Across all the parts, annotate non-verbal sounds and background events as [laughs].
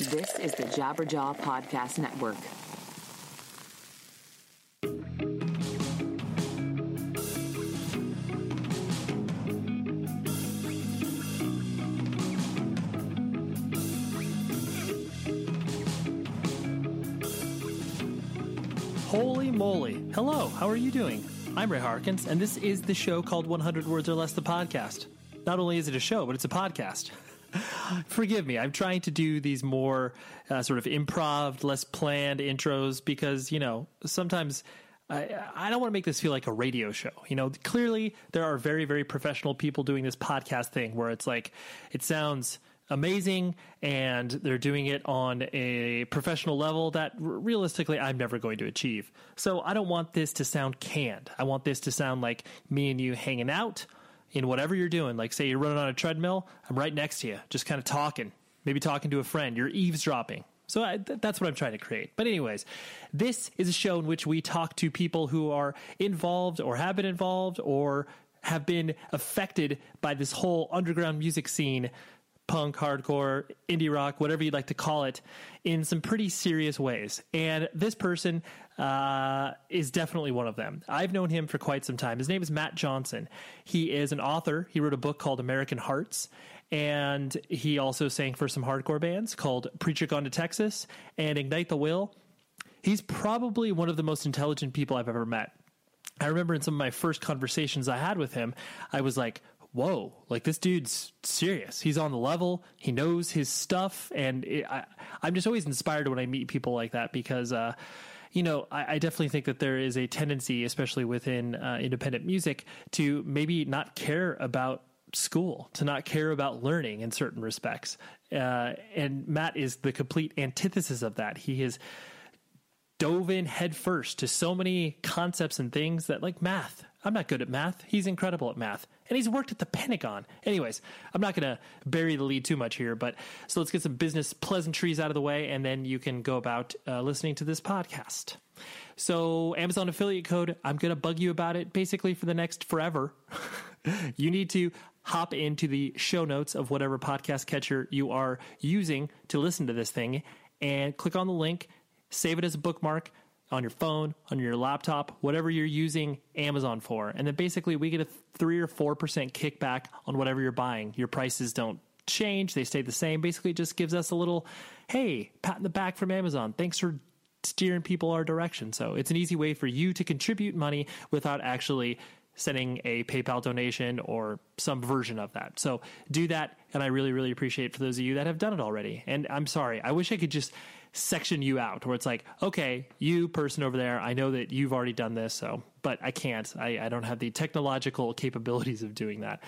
This is the Jabberjaw Podcast Network. Holy moly. Hello, how are you doing? I'm Ray Harkins, and this is the show called 100 Words or Less, the podcast. Not only is it a show, but it's a podcast. [laughs] [laughs] Forgive me, I'm trying to do these more uh, sort of improv, less planned intros because, you know, sometimes. I, I don't want to make this feel like a radio show. You know, clearly there are very, very professional people doing this podcast thing where it's like, it sounds amazing and they're doing it on a professional level that realistically I'm never going to achieve. So I don't want this to sound canned. I want this to sound like me and you hanging out in whatever you're doing. Like, say you're running on a treadmill, I'm right next to you, just kind of talking, maybe talking to a friend. You're eavesdropping. So I, th- that's what I'm trying to create. But, anyways, this is a show in which we talk to people who are involved or have been involved or have been affected by this whole underground music scene punk, hardcore, indie rock, whatever you'd like to call it, in some pretty serious ways. And this person uh, is definitely one of them. I've known him for quite some time. His name is Matt Johnson. He is an author. He wrote a book called American Hearts. And he also sang for some hardcore bands called Preacher Gone to Texas and Ignite the Will. He's probably one of the most intelligent people I've ever met. I remember in some of my first conversations I had with him, I was like, whoa, like this dude's serious. He's on the level. He knows his stuff. And it, I, I'm just always inspired when I meet people like that because, uh, you know, I, I, definitely think that there is a tendency, especially within uh, independent music, to maybe not care about school, to not care about learning in certain respects. Uh, and Matt is the complete antithesis of that. He has dove in headfirst to so many concepts and things that, like math, I'm not good at math. He's incredible at math. And he's worked at the Pentagon. Anyways, I'm not going to bury the lead too much here, but so let's get some business pleasantries out of the way, and then you can go about uh, listening to this podcast. So, Amazon affiliate code, I'm going to bug you about it basically for the next forever. [laughs] you need to hop into the show notes of whatever podcast catcher you are using to listen to this thing and click on the link, save it as a bookmark on your phone, on your laptop, whatever you're using Amazon for. And then basically we get a 3 or 4% kickback on whatever you're buying. Your prices don't change, they stay the same. Basically, it just gives us a little, hey, pat in the back from Amazon. Thanks for steering people our direction. So it's an easy way for you to contribute money without actually sending a PayPal donation or some version of that. So do that. And I really, really appreciate for those of you that have done it already. And I'm sorry, I wish I could just section you out where it's like, okay, you person over there, I know that you've already done this. So, but I can't, I, I don't have the technological capabilities of doing that.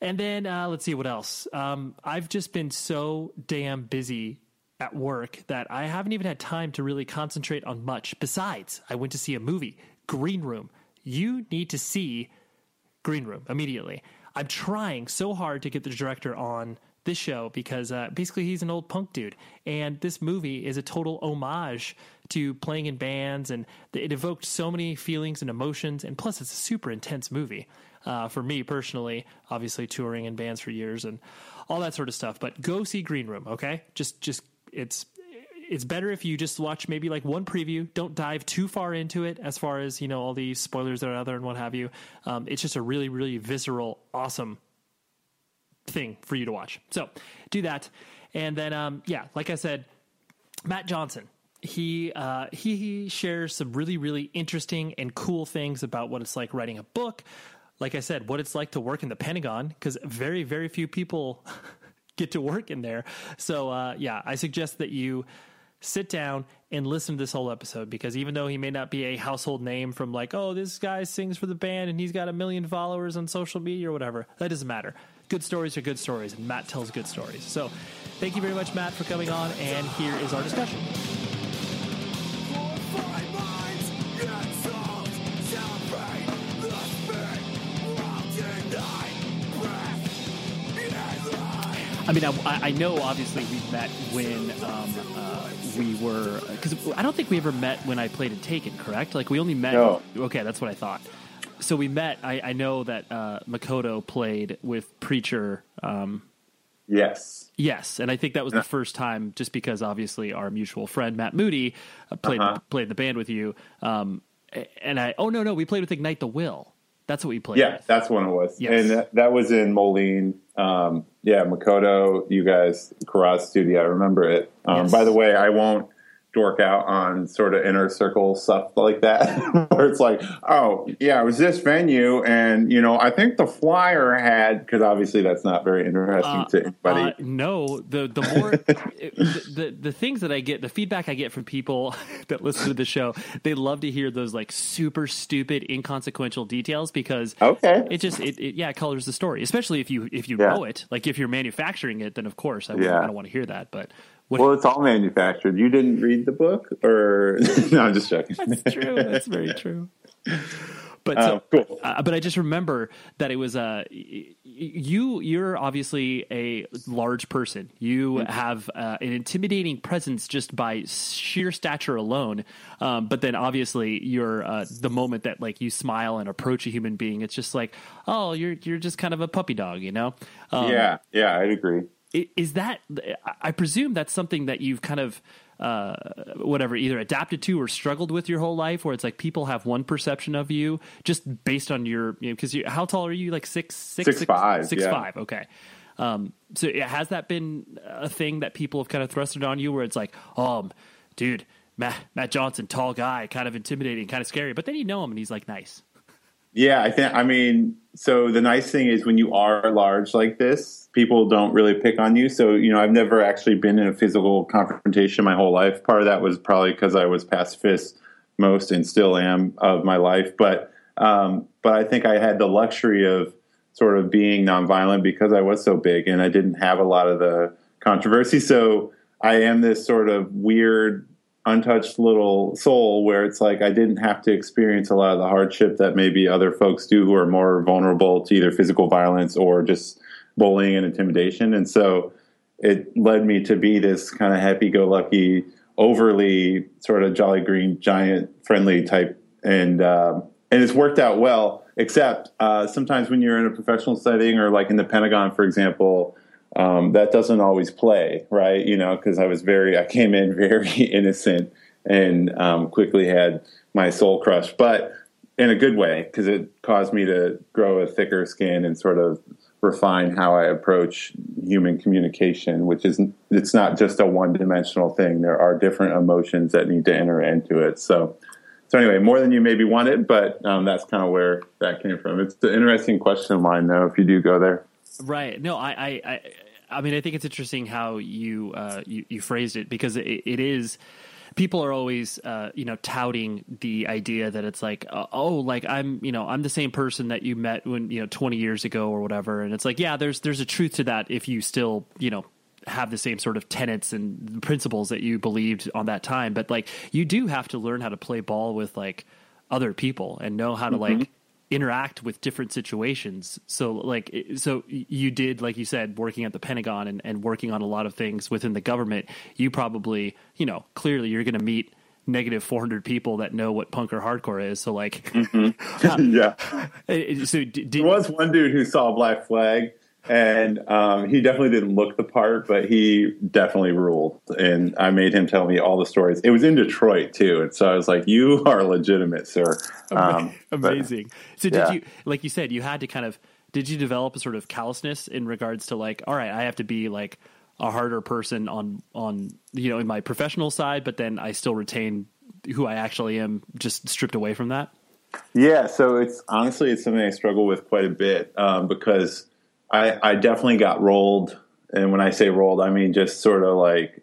And then uh, let's see what else. Um, I've just been so damn busy at work that I haven't even had time to really concentrate on much. Besides, I went to see a movie, Green Room. You need to see Green Room immediately. I'm trying so hard to get the director on this show because uh, basically he's an old punk dude, and this movie is a total homage to playing in bands, and it evoked so many feelings and emotions, and plus it's a super intense movie. Uh, for me personally, obviously touring in bands for years and all that sort of stuff. But go see Green Room, okay? Just just it's it's better if you just watch maybe like one preview. Don't dive too far into it as far as you know all the spoilers that are out there and what have you. Um, it's just a really really visceral, awesome thing for you to watch. So do that, and then um, yeah, like I said, Matt Johnson. He uh, he he shares some really really interesting and cool things about what it's like writing a book. Like I said, what it's like to work in the Pentagon because very very few people [laughs] get to work in there. So uh, yeah, I suggest that you sit down and listen to this whole episode because even though he may not be a household name from like, oh, this guy sings for the band and he's got a million followers on social media or whatever, that doesn't matter. Good stories are good stories, and Matt tells good stories. So, thank you very much, Matt, for coming on. And here is our discussion. I mean, I, I know obviously we met when um, uh, we were because I don't think we ever met when I played in Taken, correct? Like we only met. No. Okay, that's what I thought. So we met. I, I know that uh, Makoto played with Preacher. Um, Yes. yes, and I think that was the first time, just because obviously our mutual friend Matt Moody uh, played Uh-huh. played the band with you. Um, and I oh no no we played with Ignite the Will. That's what we played. Yeah, with. that's when it was. Yes. And that, that was in Moline. Um, yeah, Makoto, you guys, Karaz Studio. I remember it. Um, Yes. By the way, I won't dork out on sort of inner circle stuff like that, [laughs] where it's like, oh, yeah, it was this venue. And, you know, I think the flyer had, because obviously that's not very interesting to anybody. Uh, no, the the more [laughs] the, the the things that I get, the feedback I get from people [laughs] that listen to the show, they love to hear those like super stupid, inconsequential details because Okay. it just it, it yeah it colors the story, especially if you if you Yeah. know it. Like if you're manufacturing it, then of course I, Yeah. I don't want to hear that. But what, well, it's all manufactured. You didn't read the book? Or, [laughs] [laughs] no, I'm just joking. that's true. That's very true. But Um, so, cool. uh, but I just remember that it was uh, you. You're obviously a large person. You Mm-hmm. have uh, an intimidating presence just by sheer stature alone. Um, but then obviously you're uh, the moment that like you smile and approach a human being. It's just like oh, you're you're just kind of a puppy dog, you know? Um, yeah, yeah, I'd agree. Is that I presume that's something that you've kind of uh, whatever either adapted to or struggled with your whole life where it's like people have one perception of you just based on your you know because you how tall are you like six six Six five, six yeah. five okay um so yeah, has that been a thing that people have kind of thrusted on you where it's like oh dude Matt, Matt Johnson tall guy kind of intimidating kind of scary but then you know him and he's like nice Yeah, I think. I mean, so the nice thing is when you are large like this, people don't really pick on you. So you know, I've never actually been in a physical confrontation my whole life. Part of that was probably because I was pacifist most and still am of my life. But um, but I think I had the luxury of sort of being nonviolent because I was so big and I didn't have a lot of the controversy. So I am this sort of weird untouched little soul where it's like I didn't have to experience a lot of the hardship that maybe other folks do who are more vulnerable to either physical violence or just bullying and intimidation. And so it led me to be this kind of happy go lucky, overly sort of jolly green giant friendly type. And, um, and it's worked out well, except uh, sometimes when you're in a professional setting or like in the Pentagon, for example, um, that doesn't always play, right? You know, because I was very, I came in [laughs] very innocent and um, quickly had my soul crushed, but in a good way because it caused me to grow a thicker skin and sort of refine how I approach human communication, which is it's not just a one dimensional thing. There are different emotions that need to enter into it. So, so anyway, more than you maybe wanted, but um, that's kind of where that came from. It's an interesting question of mine, though. If you do go there, right? No, I, I, I, I mean, I think it's interesting how you uh, you, you phrased it because it, it is people are always uh, you know touting the idea that it's like uh, oh like I'm you know I'm the same person that you met when you know 20 years ago or whatever and it's like yeah there's there's a truth to that if you still you know have the same sort of tenets and principles that you believed on that time but like you do have to learn how to play ball with like other people and know how to mm-hmm. like interact with different situations. So like so you did like you said working at the Pentagon and, and working on a lot of things within the government, you probably, you know, clearly you're going to meet negative 400 people that know what punk or hardcore is. So like mm-hmm. [laughs] [laughs] yeah. [laughs] So did, there was one dude who saw Black Flag and um, he definitely didn't look the part, but he definitely ruled. And I made him tell me all the stories. It was in Detroit too, and so I was like, "You are legitimate, sir." Um, Amazing. But, so did yeah. you, like you said, you had to kind of did you develop a sort of callousness in regards to like, all right, I have to be like a harder person on on you know in my professional side, but then I still retain who I actually am, just stripped away from that. Yeah, so it's honestly it's something I struggle with quite a bit um, because I, I definitely got rolled. And when I say rolled, I mean just sort of like,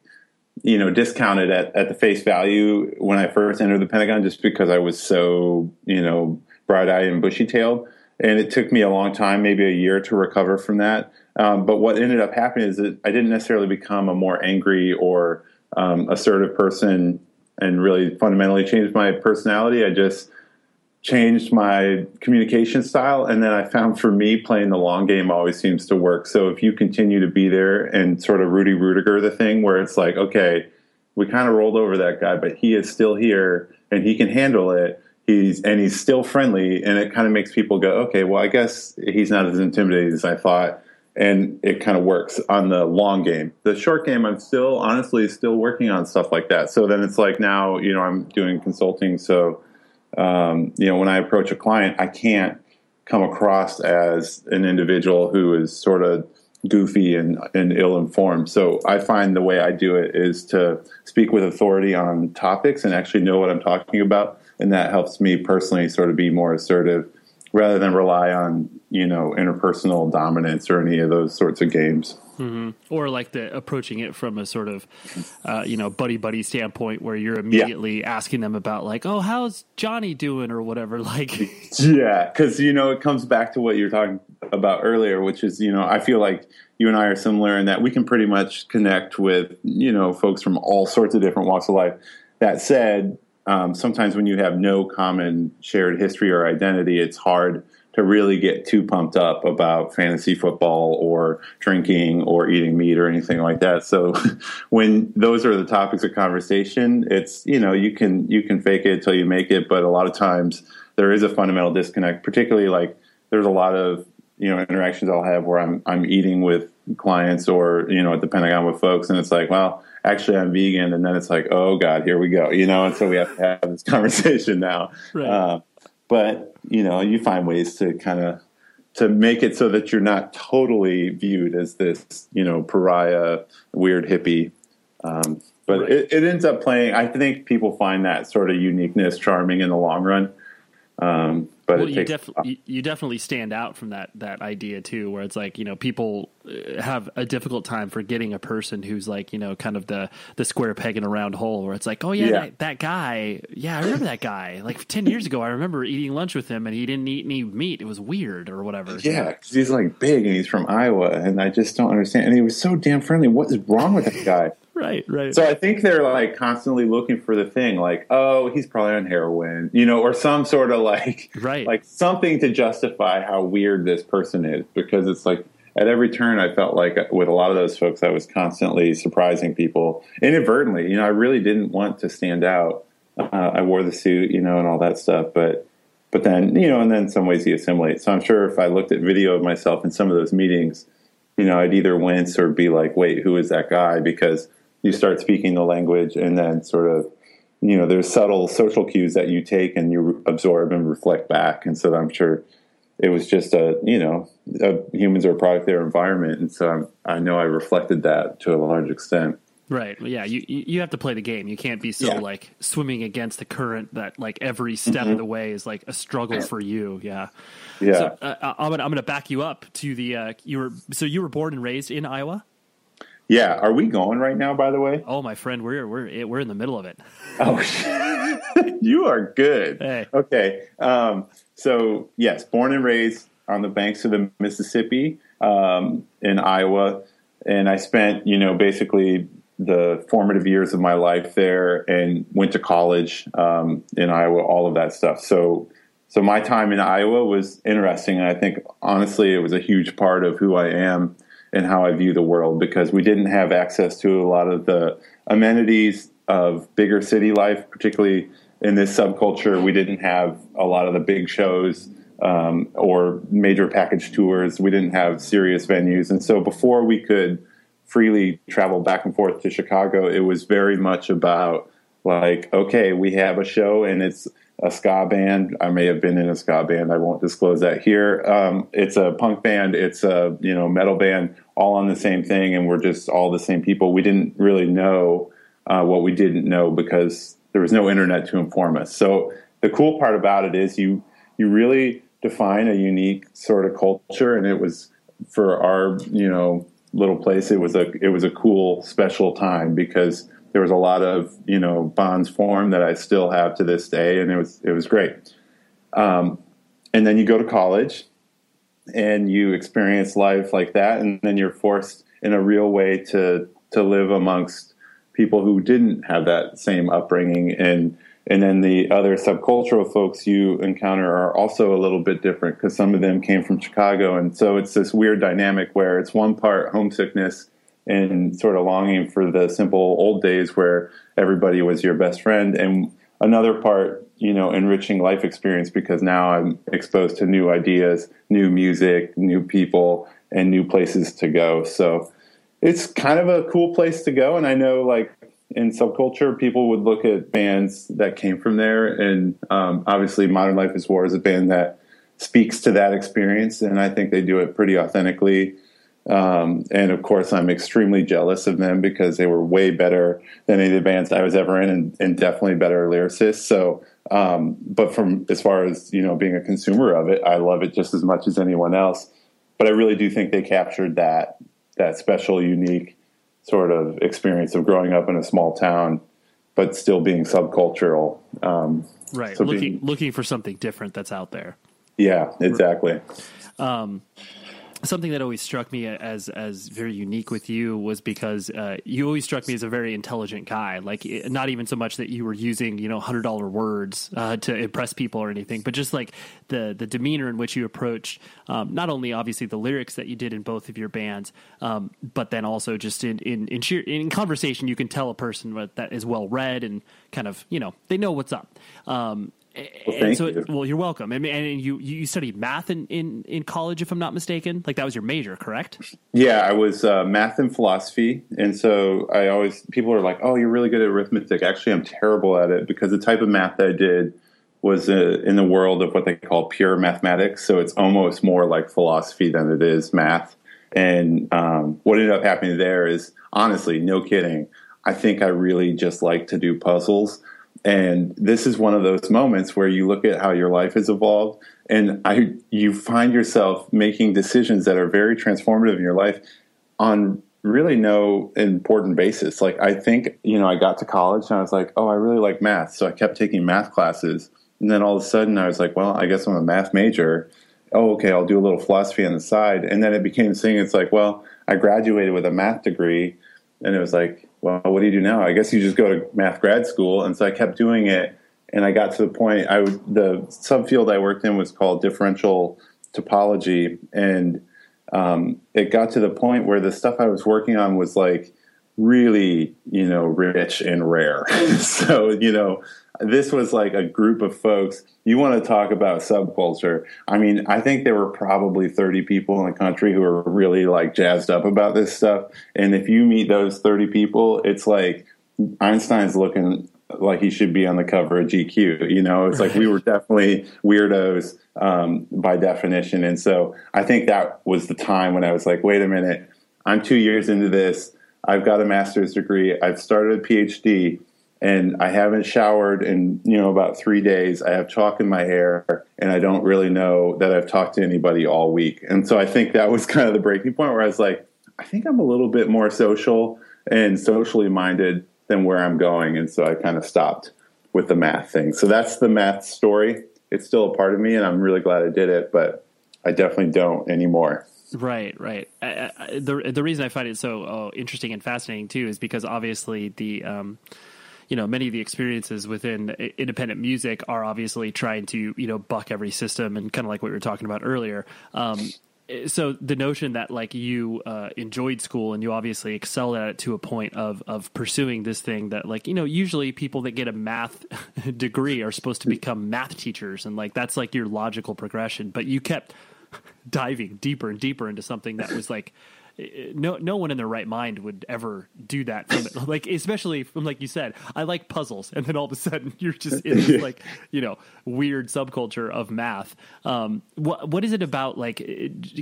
you know, discounted at, at the face value when I first entered the Pentagon just because I was so, you know, bright eyed and bushy tailed. And it took me a long time, maybe a year to recover from that. Um, but what ended up happening is that I didn't necessarily become a more angry or um, assertive person and really fundamentally changed my personality. I just changed my communication style and then i found for me playing the long game always seems to work. So if you continue to be there and sort of Rudy Ruettiger the thing where it's like okay we kind of rolled over that guy but he is still here and he can handle it. He's and he's still friendly and it kind of makes people go okay well i guess he's not as intimidating as i thought and it kind of works on the long game. The short game i'm still honestly still working on stuff like that. So then it's like now you know i'm doing consulting so um, you know, when I approach a client, I can't come across as an individual who is sort of goofy and, and ill informed. So I find the way I do it is to speak with authority on topics and actually know what I'm talking about. And that helps me personally sort of be more assertive rather than rely on, you know, interpersonal dominance or any of those sorts of games. Mm-hmm. Or like the approaching it from a sort of, uh, you know, buddy buddy standpoint where you're immediately yeah. asking them about like, oh, how's Johnny doing or whatever. [laughs] Like, [laughs] yeah, because you know it comes back to what you were talking about earlier, which is you know I feel like you and I are similar in that we can pretty much connect with you know folks from all sorts of different walks of life. That said, um, sometimes when you have no common shared history or identity, it's hard to really get too pumped up about fantasy football or drinking or eating meat or anything like that. So [laughs] when those are the topics of conversation, it's you know you can you can fake it until you make it, but a lot of times there is a fundamental disconnect. Particularly like there's a lot of you know interactions I'll have where I'm I'm eating with clients or you know at the Pentagon with folks, and it's like well actually I'm vegan, and then it's like oh god here we go you know, and so we have to have this [laughs] conversation now. Right. Uh, but you know, you find ways to kind of to make it so that you're not totally viewed as this, you know, pariah, weird hippie. Um, but right. it, it, ends up playing. I think people find that sort of uniqueness charming in the long run. Um, but well, you, def- you definitely stand out from that that idea too, where it's like you know people uh, have a difficult time forgetting a person who's like you know kind of the the square peg in a round hole, where it's like oh yeah, yeah. That, that, guy, yeah I remember that guy. Like [laughs] ten years ago, I remember eating lunch with him, and he didn't eat any meat. It was weird or whatever. Yeah, because he's like big and he's from Iowa, and I just don't understand. And he was so damn friendly. What is wrong with that guy? Right, right. So I think they're like constantly looking for the thing, like, oh, he's probably on heroin, you know, or some sort of like, right, like something to justify how weird this person is, because it's like at every turn, I felt like with a lot of those folks, I was constantly surprising people inadvertently. You know, I really didn't want to stand out. Uh, I wore the suit, you know, and all that stuff, but. But then, you know, and then some ways you assimilate. So I'm sure if I looked at video of myself in some of those meetings, you know, I'd either wince or be like, wait, who is that guy? Because you start speaking the language and then sort of you know there's subtle social cues that you take and you absorb and reflect back and so i'm sure it was just a you know a, humans are a product of their environment, and so I'm, I know I reflected that to a large extent. Right. Yeah. You you have to play the game. You can't be so Yeah. like swimming against the current that like every step of the way is like a struggle for you. Yeah. Yeah, So uh, I'm gonna I'm gonna back you up to the uh, you were so you were born and raised in Iowa. Yeah. Are we going right now? By the way, Oh, my friend, we're we're we're in the middle of it. Oh, [laughs] you are good. Hey. Okay. Um, so, yes, born and raised on the banks of the Mississippi um, in Iowa. And I spent, you know, basically the formative years of my life there and went to college um, in Iowa, all of that stuff. So, so my time in Iowa was interesting. And I think, honestly, it was a huge part of who I am and how I view the world because we didn't have access to a lot of the amenities of bigger city life, particularly in this subculture. We didn't have a lot of the big shows um, or major package tours. We didn't have serious venues. And so before we could freely travel back and forth to Chicago, it was very much about like, okay, we have a show and it's a ska band. I may have been in a ska band. I won't disclose that here. Um, it's a punk band. It's a you know metal band. All on the same thing, and we're just all the same people. We didn't really know uh, what we didn't know because there was no internet to inform us. So the cool part about it is you you really define a unique sort of culture, and it was for our you know little place. It was a it was a cool special time because there was a lot of you know bonds formed that I still have to this day, and it was it was great. Um, and then you go to college, and you experience life like that, and then you're forced in a real way to to live amongst people who didn't have that same upbringing and and then the other subcultural folks you encounter are also a little bit different because some of them came from Chicago and so it's this weird dynamic where it's one part homesickness and sort of longing for the simple old days where everybody was your best friend. And another part you know enriching life experience because now i'm exposed to new ideas new music new people and new places to go. So it's kind of a cool place to go. And i know like in subculture people would look at bands that came from there. And um, obviously modern life is war is a band that speaks to that experience. And i think they do it pretty authentically um, and of course, I'm extremely jealous of them because they were way better than any of the bands I was ever in, and, and definitely better lyricists. So, um, but from as far as you know, being a consumer of it, I love it just as much as anyone else. But I really do think they captured that that special, unique sort of experience of growing up in a small town, but still being subcultural. Um, Right. So looking being- looking for something different that's out there. yeah, exactly. Something that always struck me as as very unique with you was because uh, you always struck me as a very intelligent guy. Like it- not even so much that you were using you know hundred dollar words uh, to impress people or anything, but just like the the demeanor in which you approached um, not only obviously the lyrics that you did in both of your bands, um, but then also just in in in, sheer, in conversation you can tell a person that is well read and kind of you know they know what's up. Um, Well, and thank so, you. well, you're welcome. And, and you you studied math in, in, in college, if I'm not mistaken. Like that was your major, correct? Yeah, I was uh, math and philosophy, and so I always people are like, "Oh, you're really good at arithmetic." Actually, I'm terrible at it because the type of math that I did was uh, in the world of what they call pure mathematics. So it's almost more like philosophy than it is math. And um, what ended up happening there is, honestly, no kidding. I think I really just like to do puzzles. And this is one of those moments where you look at how your life has evolved, and I you find yourself making decisions that are very transformative in your life on really no important basis. Like I think, you know, I got to college and I was like, oh, I really like math. So I kept taking math classes. And then all of a sudden I was like, well, I guess I'm a math major. Oh, okay, I'll do a little philosophy on the side. And then it became thing. It's like, well, I graduated with a math degree. And it was like, well, what do you do now? I guess you just go to math grad school. And so I kept doing it. And I got to the point, I would, the subfield I worked in was called differential topology. And um, it got to the point where the stuff I was working on was like really, you know, rich and rare. [laughs] so, you know, this was like a group of folks. You want to talk about subculture. I mean, I think there were probably 30 people in the country who are really like jazzed up about this stuff. And if you meet those 30 people, it's like Einstein's looking like he should be on the cover of GQ. You know, it's like we were definitely weirdos um, by definition. And so I think that was the time when I was like, wait a minute, I'm two years into this. I've got a master's degree. I've started a PhD and I haven't showered in, you know, about three days. I have chalk in my hair and I don't really know that I've talked to anybody all week. And so I think that was [laughs] kind of the breaking point where I was like, I think I'm a little bit more social and socially minded than where I'm going. And so I kind of stopped with the math thing. So that's the math story. It's still a part of me, and I'm really glad I did it, but I definitely don't anymore. Right, right. I, I, the the reason I find it so oh, interesting and fascinating too is because obviously the um, you know many of the experiences within independent music are obviously trying to you know buck every system and kind of like what we were talking about earlier. Um, so the notion that like you uh, enjoyed school and you obviously excelled at it to a point of of pursuing this thing that like you know usually people that get a math [laughs] degree are supposed to become math teachers and like that's like your logical progression but you kept diving deeper and deeper into something that was like no no one in their right mind would ever do that from [laughs] like especially from like you said i like puzzles and then all of a sudden [laughs] you're just in this like you know weird subculture of math. Um what what is it about like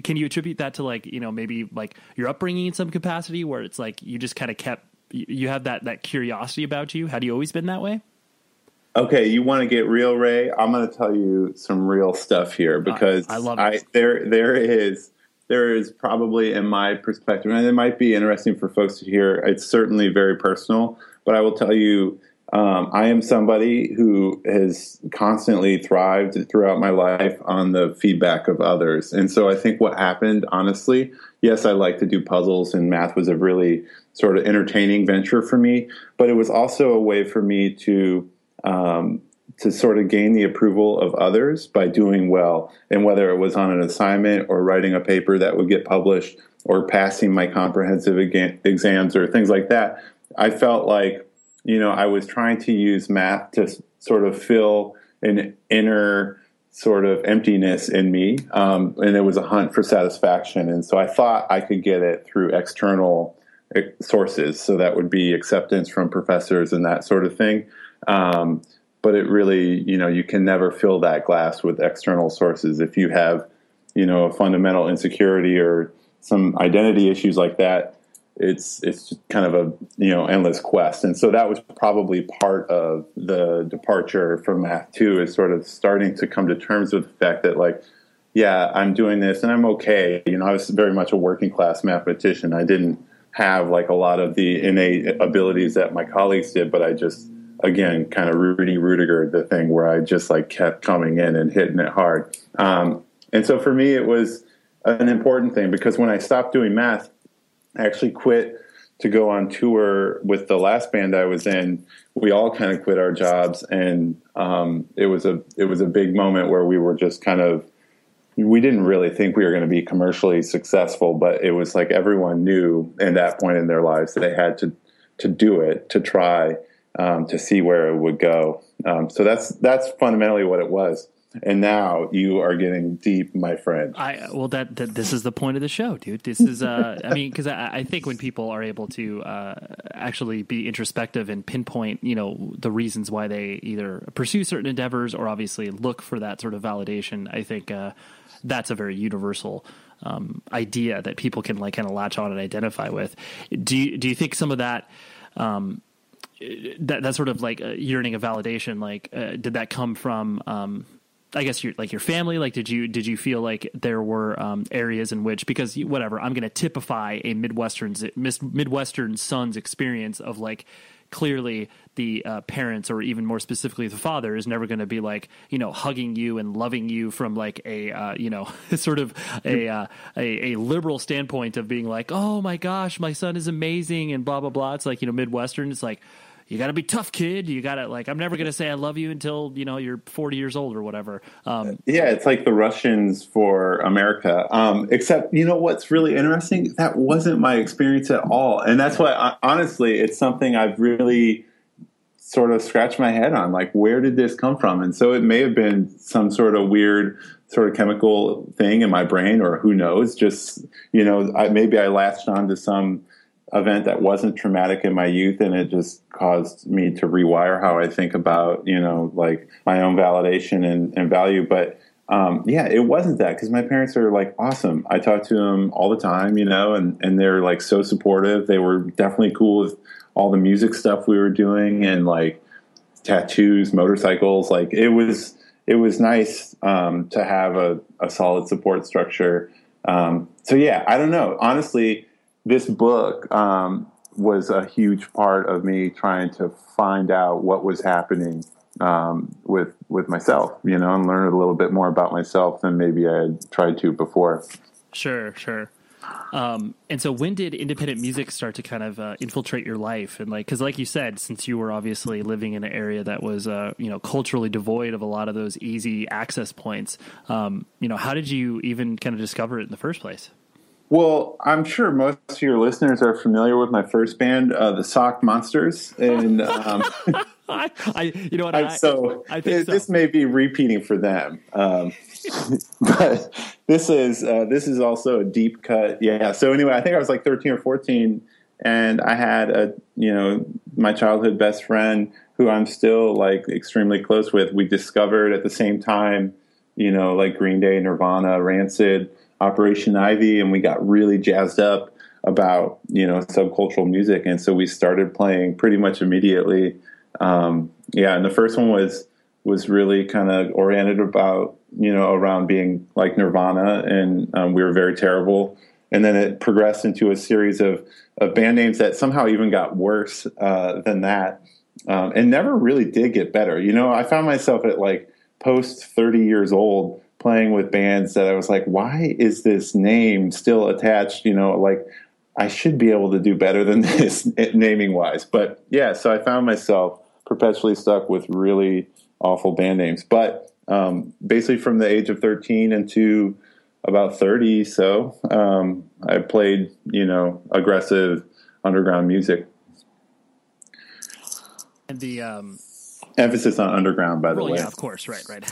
can you attribute that to like you know maybe like your upbringing in some capacity where it's like you just kind of kept you have that that curiosity about you? Had you always been that way Okay, you want to get real, Ray? I'm going to tell you some real stuff here because I, I love I, there there is there is probably, in my perspective, and it might be interesting for folks to hear, it's certainly very personal, but I will tell you, um, I am somebody who has constantly thrived throughout my life on the feedback of others. And so I think what happened, honestly, yes, I like to do puzzles, and math was a really sort of entertaining venture for me, but it was also a way for me to um, to sort of gain the approval of others by doing well. And whether it was on an assignment or writing a paper that would get published or passing my comprehensive exams or things like that, I felt like, you know, I was trying to use math to sort of fill an inner sort of emptiness in me. Um, and it was a hunt for satisfaction. And so I thought I could get it through external eh, sources. So that would be acceptance from professors and that sort of thing. Um, but it really, you know, you can never fill that glass with external sources. If you have, you know, a fundamental insecurity or some identity issues like that, it's it's kind of a you know endless quest. And so that was probably part of the departure from math too, is sort of starting to come to terms with the fact that like, yeah, I'm doing this and I'm okay. You know, I was very much a working class mathematician. I didn't have like a lot of the innate abilities that my colleagues did, but I just again, kind of Rudy Ruettiger, the thing where I just like kept coming in and hitting it hard. Um, and so for me, it was an important thing because when I stopped doing math, I actually quit to go on tour with the last band I was in. We all kind of quit our jobs, and um, it was a it was a big moment where we were just kind of we didn't really think we were going to be commercially successful, but it was like everyone knew in that point in their lives that they had to to do it to try um, to see where it would go. Um, so that's that's fundamentally what it was. And now you are getting deep, my friend. I well, that, that this is the point of the show, dude. This is, uh, I mean, because I, I, think when people are able to uh, actually be introspective and pinpoint, you know, the reasons why they either pursue certain endeavors or obviously look for that sort of validation, I think uh, that's a very universal um, idea that people can like kind of latch on and identify with. Do you, do you think some of that? Um, that that sort of like yearning of validation like uh, did that come from um, I guess your like your family? Like did you did you feel like there were um, areas in which because whatever I'm going to typify a midwestern's midwestern son's experience of like clearly the uh, parents or even more specifically the father is never going to be like you know hugging you and loving you from like a uh, you know [laughs] sort of a, uh, a, a liberal standpoint of being like oh my gosh my son is amazing and blah blah blah. It's like you know midwestern it's like you got to be tough, kid. You got to like. I'm never going to say I love you until you know you're 40 years old or whatever. Um, yeah, it's like the Russians for America. Um, except, you know what's really interesting? That wasn't my experience at all, and that's why honestly, it's something I've really sort of scratched my head on. Like, where did this come from? And so it may have been some sort of weird sort of chemical thing in my brain, or who knows? Just you know, I, maybe I latched on to some event that wasn't traumatic in my youth and it just caused me to rewire how I think about, you know, like my own validation and, and value. But um, yeah, it wasn't that because my parents are like awesome. I talk to them all the time, you know, and, and they're like so supportive. They were definitely cool with all the music stuff we were doing and like tattoos, motorcycles. Like it was, it was nice um, to have a, a, solid support structure. Um, so yeah, I don't know. Honestly, this book um, was a huge part of me trying to find out what was happening um, with with myself, you know, and learn a little bit more about myself than maybe I had tried to before. Sure, sure. Um, and so, when did independent music start to kind of uh, infiltrate your life? And like, because like you said, since you were obviously living in an area that was, uh, you know, culturally devoid of a lot of those easy access points, um, you know, how did you even kind of discover it in the first place? Well, I'm sure most of your listeners are familiar with my first band, uh, the Sock Monsters, and um, [laughs] I, you know what? I, so I think this so. may be repeating for them, um, [laughs] but this is uh, this is also a deep cut. Yeah. So anyway, I think I was like 13 or 14, and I had a you know my childhood best friend who I'm still like extremely close with. We discovered at the same time, you know, like Green Day, Nirvana, Rancid Operation Ivy, and we got really jazzed up about you know subcultural music, and so we started playing pretty much immediately. Um, yeah, and the first one was was really kind of oriented about you know around being like Nirvana, and um, we were very terrible. And then it progressed into a series of, of band names that somehow even got worse uh, than that, um, and never really did get better. You know, I found myself at like post thirty years old playing with bands that I was like, why is this name still attached? You know, like I should be able to do better than [laughs] this naming wise. But yeah, so I found myself perpetually stuck with really awful band names. But um, basically, from the age of 13 into about 30, so um, I played, you know, aggressive underground music. And the um, Emphasis on underground, by the well, way. Yeah, of course, right, right.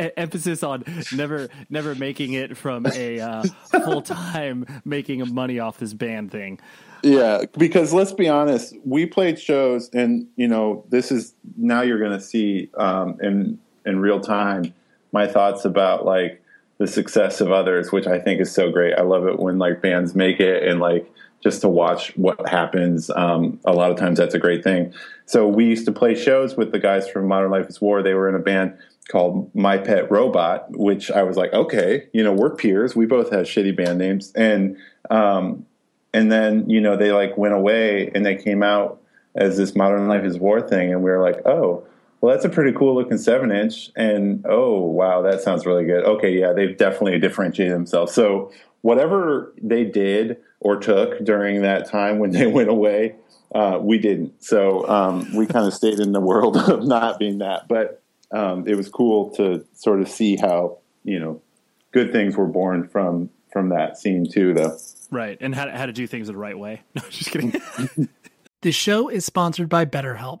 [laughs] Emphasis on never, never making it from a uh, full time [laughs] making money off this band thing. Yeah, because let's be honest, we played shows, and you know, this is now you're going to see um, in in real time my thoughts about like the success of others, which I think is so great. I love it when like bands make it and like just to watch what happens. Um, a lot of times that's a great thing. So we used to play shows with the guys from Modern Life is War. They were in a band called My Pet Robot, which I was like, okay, you know, we're peers. We both have shitty band names. And, um, and then, you know, they like went away and they came out as this Modern Life is War thing. And we were like, oh, well, that's a pretty cool looking seven inch. And oh, wow, that sounds really good. Okay, yeah, they've definitely differentiated themselves. So whatever they did or took during that time when they [laughs] went away, uh, we didn't. So um, we kind of stayed in the world [laughs] of not being that. But um, it was cool to sort of see how you know good things were born from from that scene too, though. Right, and how how to do things the right way. [laughs] No, just kidding. the show is sponsored by BetterHelp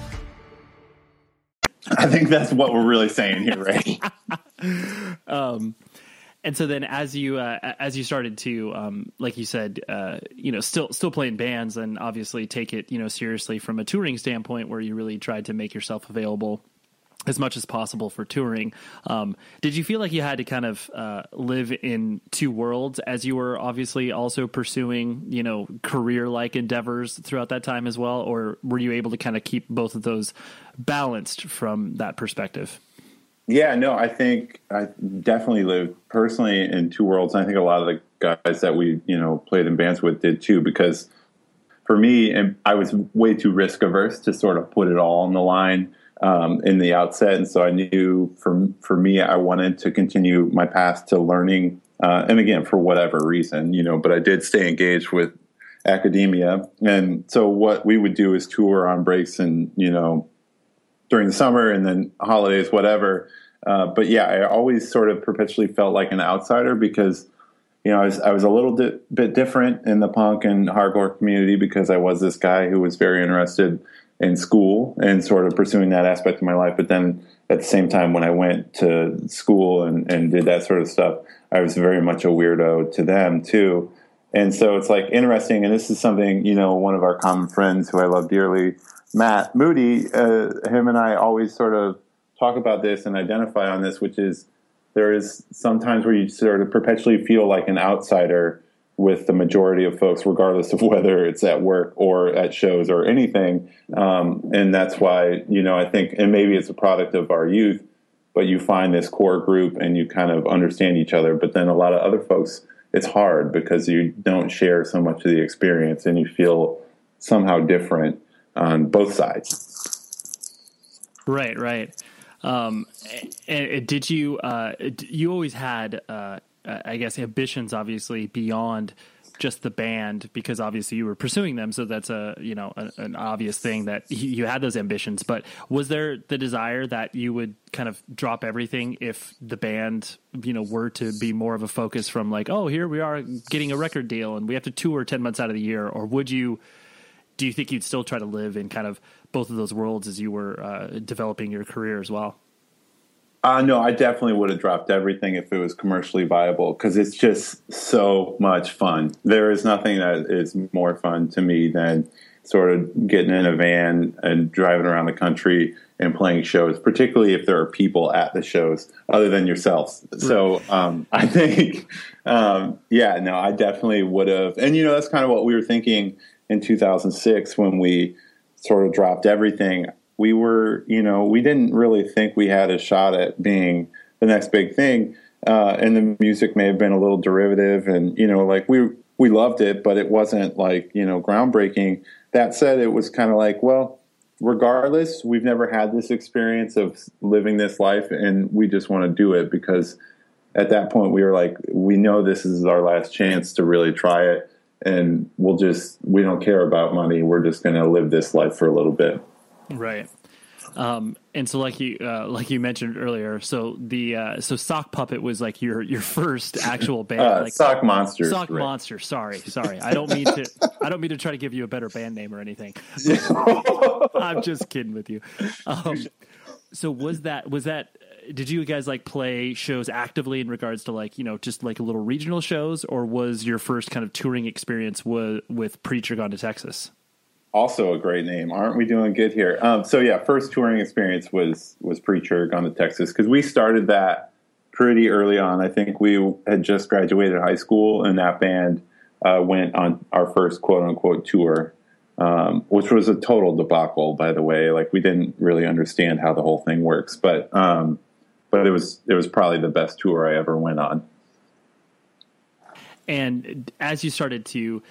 I think that's what we're really saying here, right? [laughs] um, and so then as you uh, as you started to um, like you said uh, you know still still playing bands and obviously take it you know seriously from a touring standpoint where you really tried to make yourself available as much as possible for touring. Um, did you feel like you had to kind of uh, live in two worlds as you were obviously also pursuing, you know, career like endeavors throughout that time as well? Or were you able to kind of keep both of those balanced from that perspective? Yeah, no, I think I definitely lived personally in two worlds. I think a lot of the guys that we, you know, played in bands with did too, because for me, I was way too risk averse to sort of put it all on the line um, in the outset, and so I knew for for me, I wanted to continue my path to learning, uh, and again, for whatever reason, you know. But I did stay engaged with academia, and so what we would do is tour on breaks, and you know, during the summer, and then holidays, whatever. Uh, but yeah, I always sort of perpetually felt like an outsider because you know, I was I was a little di- bit different in the punk and hardcore community because I was this guy who was very interested in school and sort of pursuing that aspect of my life. But then at the same time, when I went to school and, and did that sort of stuff, I was very much a weirdo to them too. And so it's like interesting. And this is something, you know, one of our common friends who I love dearly, Matt Moody, uh, him and I always sort of talk about this and identify on this, which is there is sometimes where you sort of perpetually feel like an outsider with the majority of folks, regardless of [laughs] whether it's at work or at shows or anything. Um, and that's why, you know, I think, and maybe it's a product of our youth, but you find this core group and you kind of understand each other. But then a lot of other folks, it's hard because you don't share so much of the experience and you feel somehow different on both sides. Right, right. Um, and did you, uh, you always had, uh, I guess ambitions obviously beyond just the band because obviously you were pursuing them. So that's a you know a, an obvious thing that you had those ambitions. But was there the desire that you would kind of drop everything if the band you know were to be more of a focus from like oh here we are getting a record deal and we have to tour 10 months out of the year? Or would you do you think you'd still try to live in kind of both of those worlds as you were uh, developing your career as well uh, no, I definitely would have dropped everything if it was commercially viable because it's just so much fun. There is nothing that is more fun to me than sort of getting in a van and driving around the country and playing shows, particularly if there are people at the shows other than yourselves. So um, [laughs] I think, um, yeah, no, I definitely would have. And, you know, that's kind of what we were thinking in 2006 when we sort of dropped everything. We were, you know, we didn't really think we had a shot at being the next big thing. Uh, and the music may have been a little derivative and, you know, like we, we loved it, but it wasn't like, you know, groundbreaking. That said, it was kind of like, well, regardless, we've never had this experience of living this life, and we just want to do it because at that point we were like, we know this is our last chance to really try it, and we'll just we don't care about money. We're just going to live this life for a little bit. Right. Um, and so, like you uh, like you mentioned earlier, so the uh, so Sock Puppet was like your your first actual [laughs] band, uh, like Sock monster, Sock right. Monster. Sorry, sorry. I don't mean to. I don't mean to try to give you a better band name or anything. [laughs] I'm just kidding with you. Um, so was that was that? Did you guys like play shows actively in regards to like you know just like little regional shows, or was your first kind of touring experience with with Preacher Gone to Texas? Also a great name. Aren't we doing good here? Um, so yeah, first touring experience was was Preacher Gone to Texas because we started that pretty early on. I think we had just graduated high school, and that band uh, went on our first quote unquote tour, um, which was a total debacle, by the way. Like we didn't really understand how the whole thing works, but um, but it was it was probably the best tour I ever went on. And as you started to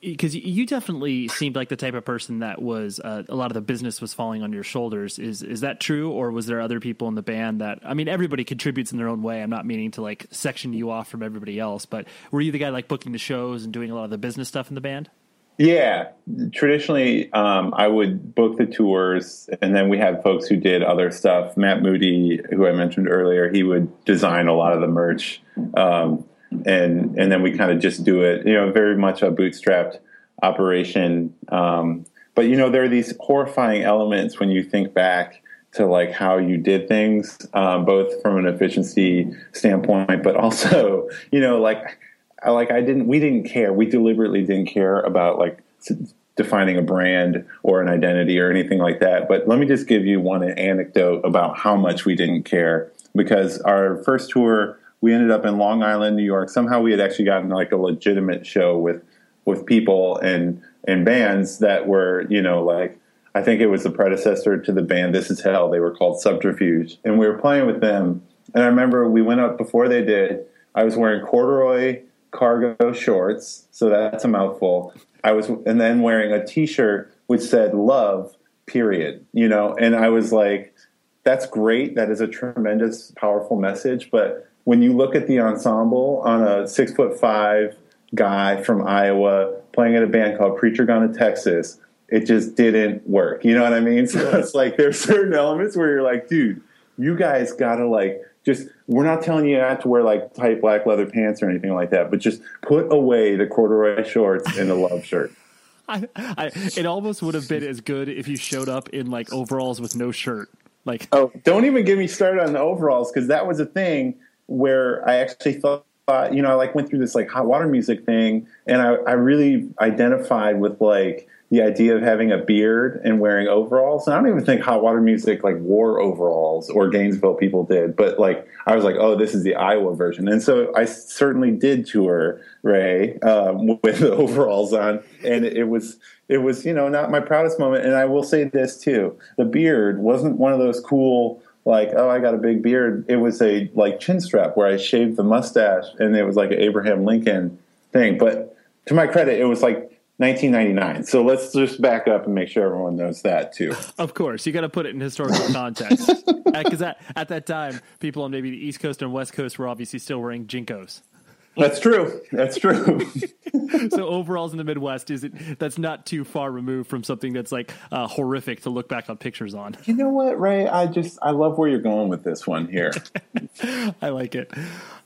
because you definitely seemed like the type of person that was uh, a lot of the business was falling on your shoulders. Is is that true, or was there other people in the band that I mean, everybody contributes in their own way. I'm not meaning to like section you off from everybody else, but were you the guy like booking the shows and doing a lot of the business stuff in the band? Yeah, traditionally um, I would book the tours, and then we had folks who did other stuff. Matt Moody, who I mentioned earlier, he would design a lot of the merch. Um, and and then we kind of just do it. You know, very much a bootstrapped operation. Um, but you know, there are these horrifying elements when you think back to like how you did things, um, both from an efficiency standpoint, but also, [laughs] you know, like like I didn't, we didn't care. We deliberately didn't care about like defining a brand or an identity or anything like that. But let me just give you one anecdote about how much we didn't care because our first tour we ended up in Long Island, New York. Somehow we had actually gotten like a legitimate show with with people and and bands that were, you know, like I think it was the predecessor to the band This Is Hell. They were called Subterfuge, and we were playing with them. And I remember we went up before they did. I was wearing corduroy cargo shorts, so that's a mouthful. I was, and then wearing a T-shirt which said "Love," period. You know, and I was like, "That's great. That is a tremendous, powerful message." But when you look at the ensemble on a six foot five guy from Iowa playing in a band called Preacher Gone to Texas, it just didn't work. You know what I mean? [laughs] So it's like there's certain elements where you're like, dude, you guys gotta like just we're not telling you not to wear like tight black leather pants or anything like that, but just put away the corduroy shorts and the love shirt. [laughs] I, I, it almost would have been as good if you showed up in like overalls with no shirt. Like, oh, don't even get me started on the overalls because that was a thing where I actually thought, you know, I like went through this like hot water music thing, and I, I really identified with like the idea of having a beard and wearing overalls. And I don't even think hot water music like wore overalls or Gainesville people did, but like I was like, oh, this is the Iowa version. And so I certainly did tour Ray um, [laughs] with the overalls on, and it was it was you know not my proudest moment. And I will say this too: the beard wasn't one of those cool like, oh, I got a big beard. It was a like chin strap where I shaved the mustache, and it was like an Abraham Lincoln thing. But to my credit, it was like 1999. So let's just back up and make sure everyone knows that too. Of course, you got to put it in historical context [laughs] because at, at that time, people on maybe the East Coast and West Coast were obviously still wearing JNCOs. That's true. That's true. [laughs] so overalls in the Midwest is it that's not too far removed from something that's like uh, horrific to look back on pictures on. You know what, Ray? I just I love where you're going with this one here. [laughs] I like it.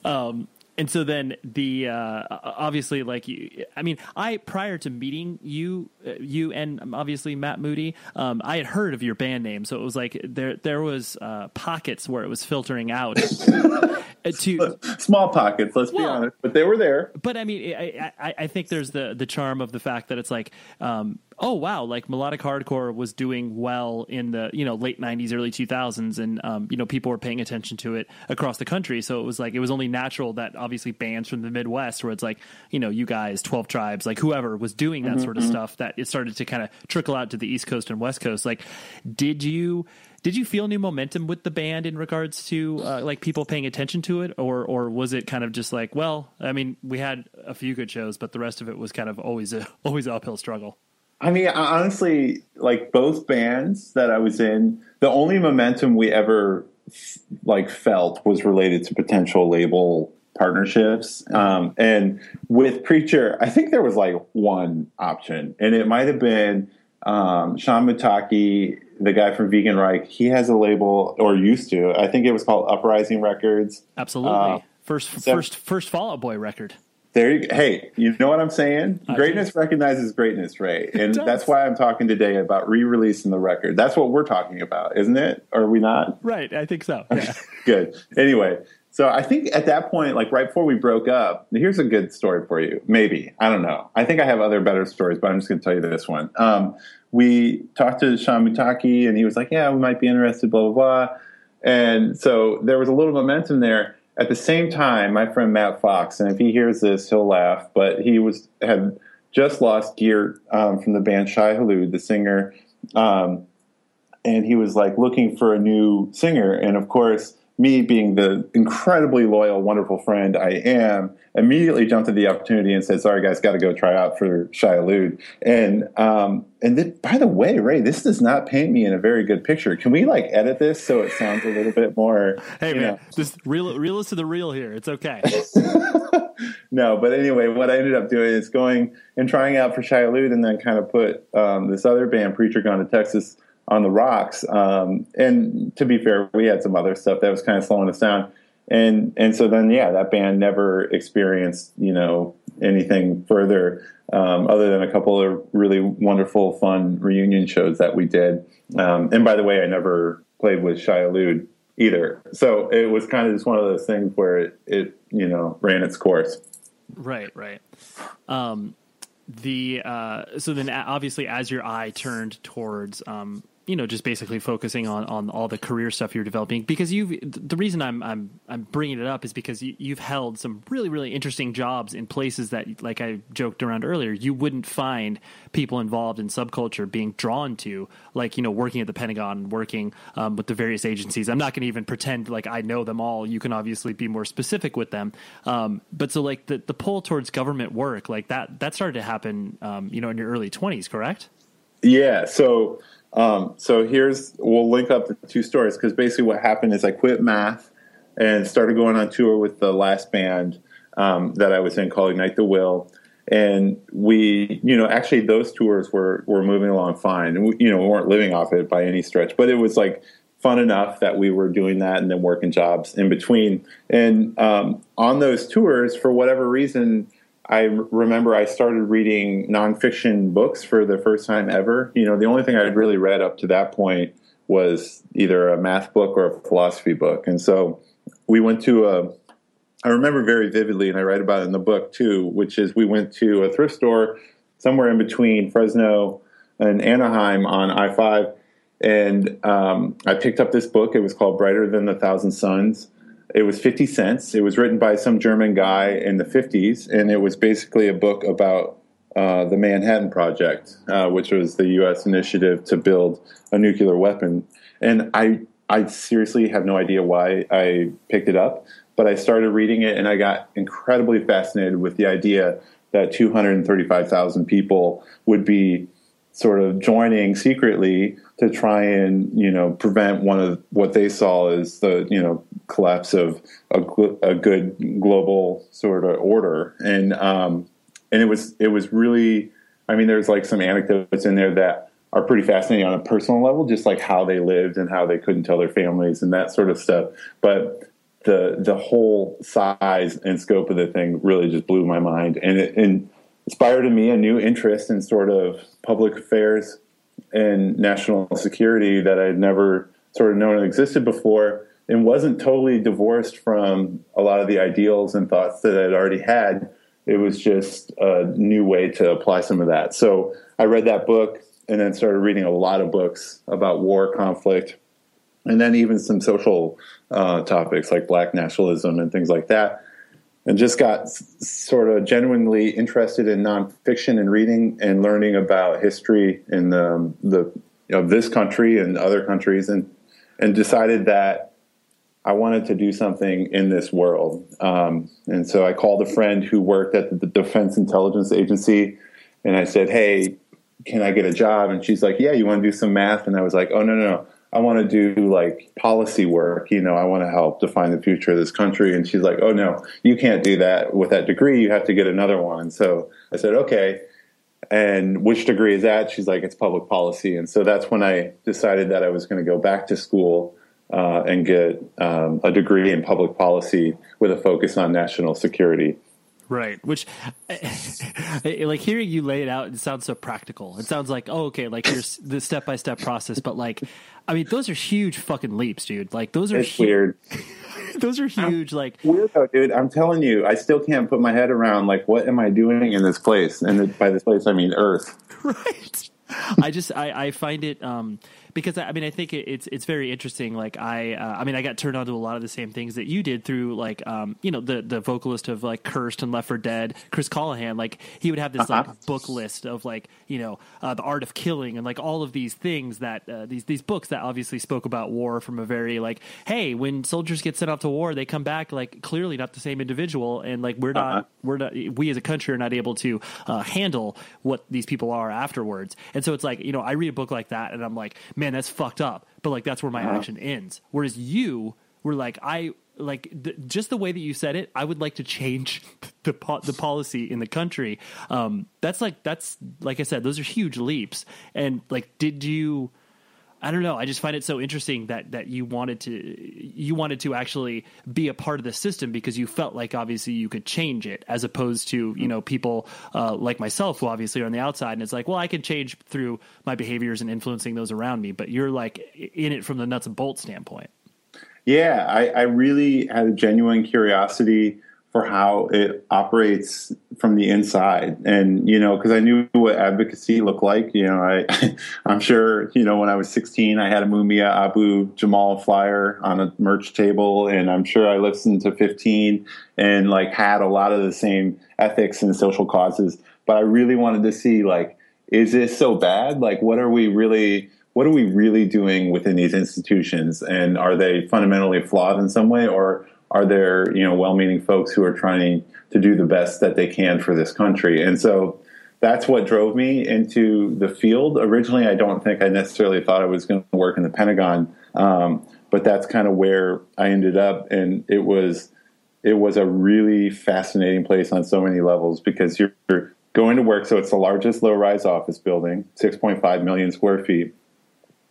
Um, and so then the uh, obviously like you, I mean, I prior to meeting you, uh, you and obviously Matt Moody, um, I had heard of your band name, so it was like there there was uh, pockets where it was filtering out. [laughs] to small pockets, let's well, be honest, but they were there. But I mean, I, I, I think there's the the charm of the fact that it's like um, oh wow, like melodic hardcore was doing well in the you know late '90s, early 2000s, and um, you know people were paying attention to it across the country. So it was like it was only natural that obviously bands from the Midwest, where it's like you know you guys, Twelve Tribes, like whoever was doing that mm-hmm, sort of mm-hmm. stuff, that it started to kind of trickle out to the East Coast and West Coast. Like, did you? Did you feel new momentum with the band in regards to uh, like people paying attention to it, or or was it kind of just like, well, I mean, we had a few good shows, but the rest of it was kind of always a [laughs] always an uphill struggle. I mean, honestly, like both bands that I was in, the only momentum we ever like felt was related to potential label partnerships. Um, and with Preacher, I think there was like one option, and it might have been um, Sean Muttaqi, the guy from Vegan Reich. He has a label, or used to. I think it was called Uprising Records. Absolutely, uh, first first first Fall Out Boy record. There you go. Hey, you know what I'm saying? I greatness do. recognizes greatness, Ray. And that's why I'm talking today about re-releasing the record. That's what we're talking about, isn't it? Or are we not? Right. I think so. Yeah. [laughs] good. Anyway, so I think at that point, like right before we broke up, here's a good story for you. Maybe. I don't know. I think I have other better stories, but I'm just going to tell you this one. Um, we talked to Sean Muttaqi and he was like, yeah, we might be interested, blah, blah, blah. And so there was a little momentum there at the same time, my friend Matt Fox, and if he hears this, he'll laugh, but he was had just lost Geert um, from the band Shai Hulud, the singer, um, and he was like looking for a new singer. And of course, me being the incredibly loyal, wonderful friend I am, immediately jumped at the opportunity and said, "Sorry, guys, got to go try out for Shai Hulud." And um, and then, by the way, Ray, this does not paint me in a very good picture. Can we like edit this so it sounds a little bit more? [laughs] Hey man, know. just real, real to the real here. It's okay. [laughs] [laughs] no, but anyway, what I ended up doing is going and trying out for Shai Hulud, and then kind of put um, this other band, Preacher Gone to Texas on the rocks. Um, and to be fair, we had some other stuff that was kind of slowing us down. And and so then yeah, that band never experienced you know anything further um, other than a couple of really wonderful, fun reunion shows that we did. Um, and by the way, I never played with Shai Hulud either. So it was kind of just one of those things where it, it you know ran its course. Right, right. Um, the uh, so then obviously as your eye turned towards um, you know just basically focusing on on all the career stuff you're developing because you've the reason I'm I'm I'm bringing it up is because you, you've held some really really interesting jobs in places that like I joked around earlier you wouldn't find people involved in subculture being drawn to like you know working at the Pentagon working um, with the various agencies. I'm not going to even pretend like I know them all. You can obviously be more specific with them. Um, but so like the the pull towards government work like that that started to happen um, you know in your early 20s correct? Yeah so um, so here's we'll link up the two stories because basically what happened is I quit math and started going on tour with the last band um, that I was in called Ignite the Will. And we, you know, actually those tours were were moving along fine, and we, you know, we weren't living off it by any stretch, but it was like fun enough that we were doing that and then working jobs in between. And um, on those tours, for whatever reason, I remember I started reading nonfiction books for the first time ever. You know, the only thing I'd really read up to that point was either a math book or a philosophy book. And so we went to a, I remember very vividly, and I write about it in the book too, which is we went to a thrift store somewhere in between Fresno and Anaheim on I 5. And um, I picked up this book. It was called Brighter Than the Thousand Suns it was 50 cents. It was written by some German guy in the 50s, and it was basically a book about uh, the Manhattan Project, uh, which was the U.S. initiative to build a nuclear weapon. And I, I seriously have no idea why I picked it up, but I started reading it, and I got incredibly fascinated with the idea that 235,000 people would be sort of joining secretly to try and you know prevent one of what they saw as the you know collapse of a, a good global sort of order. And um, and it was it was really I mean there's like some anecdotes in there that are pretty fascinating on a personal level just like how they lived and how they couldn't tell their families and that sort of stuff. But the the whole size and scope of the thing really just blew my mind. And it and inspired in me a new interest in sort of public affairs and national security that I'd never sort of known existed before and wasn't totally divorced from a lot of the ideals and thoughts that I'd already had. It was just a new way to apply some of that. So I read that book and then started reading a lot of books about war, conflict, and then even some social uh, topics like black nationalism and things like that. And just got sort of genuinely interested in nonfiction and reading and learning about history in the, the you know, this country and other countries, and and decided that I wanted to do something in this world. Um, and so I called a friend who worked at the Defense Intelligence Agency, and I said, "Hey, can I get a job?" And she's like, "Yeah, you want to do some math?" And I was like, "Oh no, no, no. I want to do like policy work. You know, I want to help define the future of this country." And she's like, "Oh no, you can't do that with that degree. You have to get another one." So I said, "Okay." And which degree is that? She's like, it's public policy. And so that's when I decided that I was going to go back to school uh, and get um, a degree in public policy with a focus on national security. Right. Which, [laughs] like hearing you lay it out, it sounds so practical. It sounds like, oh, okay, like here's the step by step process. But like, I mean, those are huge fucking leaps, dude. Like those are It's hu- weird. [laughs] those are huge. Like, Weirdo, dude. I'm telling you, I still can't put my head around like what am I doing in this place? And by this place, I mean Earth. [laughs] right. I just I, I find it um because I mean I think it, it's it's very interesting. Like I uh, I mean I got turned on to a lot of the same things that you did through like um you know the the vocalist of like Cursed and Left for Dead, Chris Colohan. Like he would have this Uh-huh. like book list of like you know uh, the art of killing and like all of these things that uh, these these books that obviously spoke about war from a very like hey when soldiers get sent off to war they come back like clearly not the same individual and like we're not Uh-huh. we're not we as a country are not able to uh, handle what these people are afterwards and so it's like you know i read a book like that and i'm like man that's fucked up. But like that's where my action ends. Whereas you were like i like th- just the way that you said it i would like to change [laughs] the po- the policy in the country. Um that's like that's like i said those are huge leaps. And like did you I don't know. I just find it so interesting that that you wanted to you wanted to actually be a part of the system because you felt like obviously you could change it as opposed to you know people uh, like myself who obviously are on the outside and it's like well I can change through my behaviors and influencing those around me but you're like in it from the nuts and bolts standpoint. Yeah, I, I really had a genuine curiosity for how it operates from the inside, and you know, because I knew what advocacy looked like. You know, I, [laughs] I'm sure you know when I was 16, I had a Mumia Abu Jamal flyer on a merch table, and I'm sure I listened to 15 and like had a lot of the same ethics and social causes. But I really wanted to see like, is this so bad? Like, what are we really? what are we really doing within these institutions and are they fundamentally flawed in some way or are there you know well-meaning folks who are trying to do the best that they can for this country? And so that's what drove me into the field. Originally i don't think i necessarily thought i was going to work in the pentagon um, but that's kind of where i ended up. And it was it was a really fascinating place on so many levels because you're going to work. So it's the largest low-rise office building 6.5 million square feet.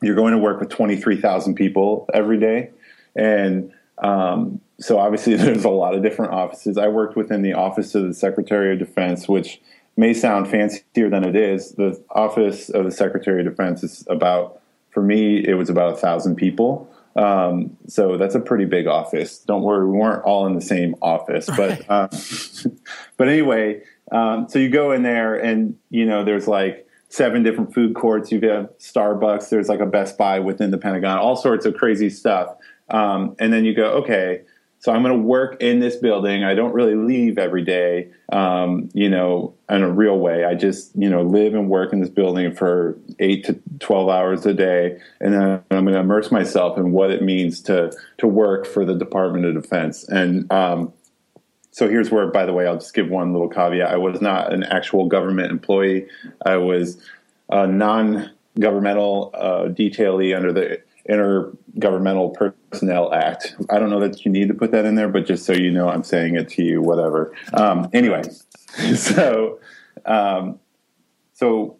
You're going to work with 23,000 people every day. And um, so obviously [laughs] there's a lot of different offices. I worked within the office of the Secretary of Defense, which may sound fancier than it is. The office of the Secretary of Defense is about, for me, it was about a thousand people. Um, so that's a pretty big office. Don't worry, we weren't all in the same office, but uh, [laughs] but anyway, um, so you go in there and you know there's like seven different food courts. You have got Starbucks. There's like a Best Buy within the Pentagon. All sorts of crazy stuff. Um, and then you go, okay, so I'm going to work in this building. I don't really leave every day, um, you know, in a real way. I just, you know, live and work in this building for eight to 12 hours a day. And then I'm going to immerse myself in what it means to, to work for the Department of Defense. And, um, so here's where, by the way, I'll just give one little caveat. I was not an actual government employee. I was a non-governmental uh, detailee under the Intergovernmental Personnel Act. I don't know that you need to put that in there, but just so you know, I'm saying it to you, whatever. Um, anyway, [laughs] so um, so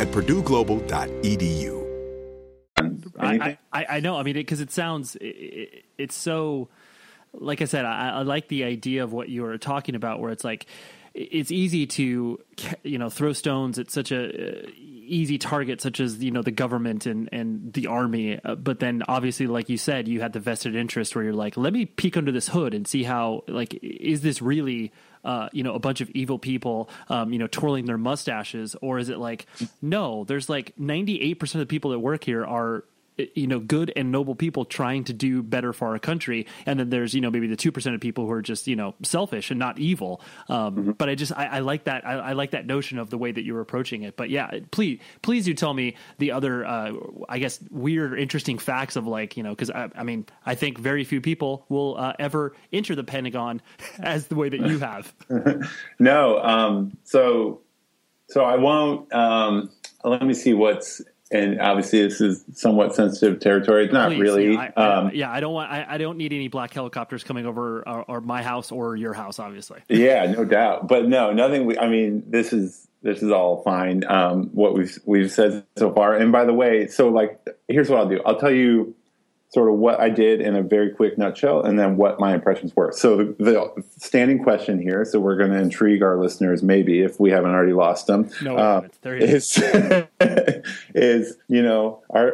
at purdueglobal.edu. I, I, I know. I mean, because it, it, sounds, it, it, it's so, like I said, I, I like the idea of what you were talking about, where it's like, it's easy to, you know, throw stones at such a uh, easy target, such as you know the government and and the army. Uh, but then, obviously, like you said, you had the vested interest where you're like, let me peek under this hood and see how, like, is this really uh, you know, a bunch of evil people, um, you know, twirling their mustaches, or is it like, no, there's like 98% of the people that work here are you know good and noble people trying to do better for our country. And then there's you know maybe the 2% of people who are just you know selfish and not evil. Um, mm-hmm. but i just I, I like that I, I, like that notion of the way that you're approaching it. But yeah please please do tell me the other uh, i guess weird or interesting facts of like you know because I, I, mean i think very few people will uh, ever enter the pentagon [laughs] as the way that you have. [laughs] No um, so so i won't um, let me see what's and obviously this is somewhat sensitive territory. It's not Please, really. Yeah I, um, I, yeah, I, don't want. I, I, don't need any black helicopters coming over or, or, my house or your house, obviously. [laughs] Yeah, no doubt. But no, nothing. We, I mean, this is this is all fine. Um, what we've we've said so far. And by the way, so like, here's what I'll do. I'll tell you sort of what I did in a very quick nutshell, and then what my impressions were. So the, the standing question here, so we're going to intrigue our listeners, maybe if we haven't already lost them. No, uh, is [laughs] is you know are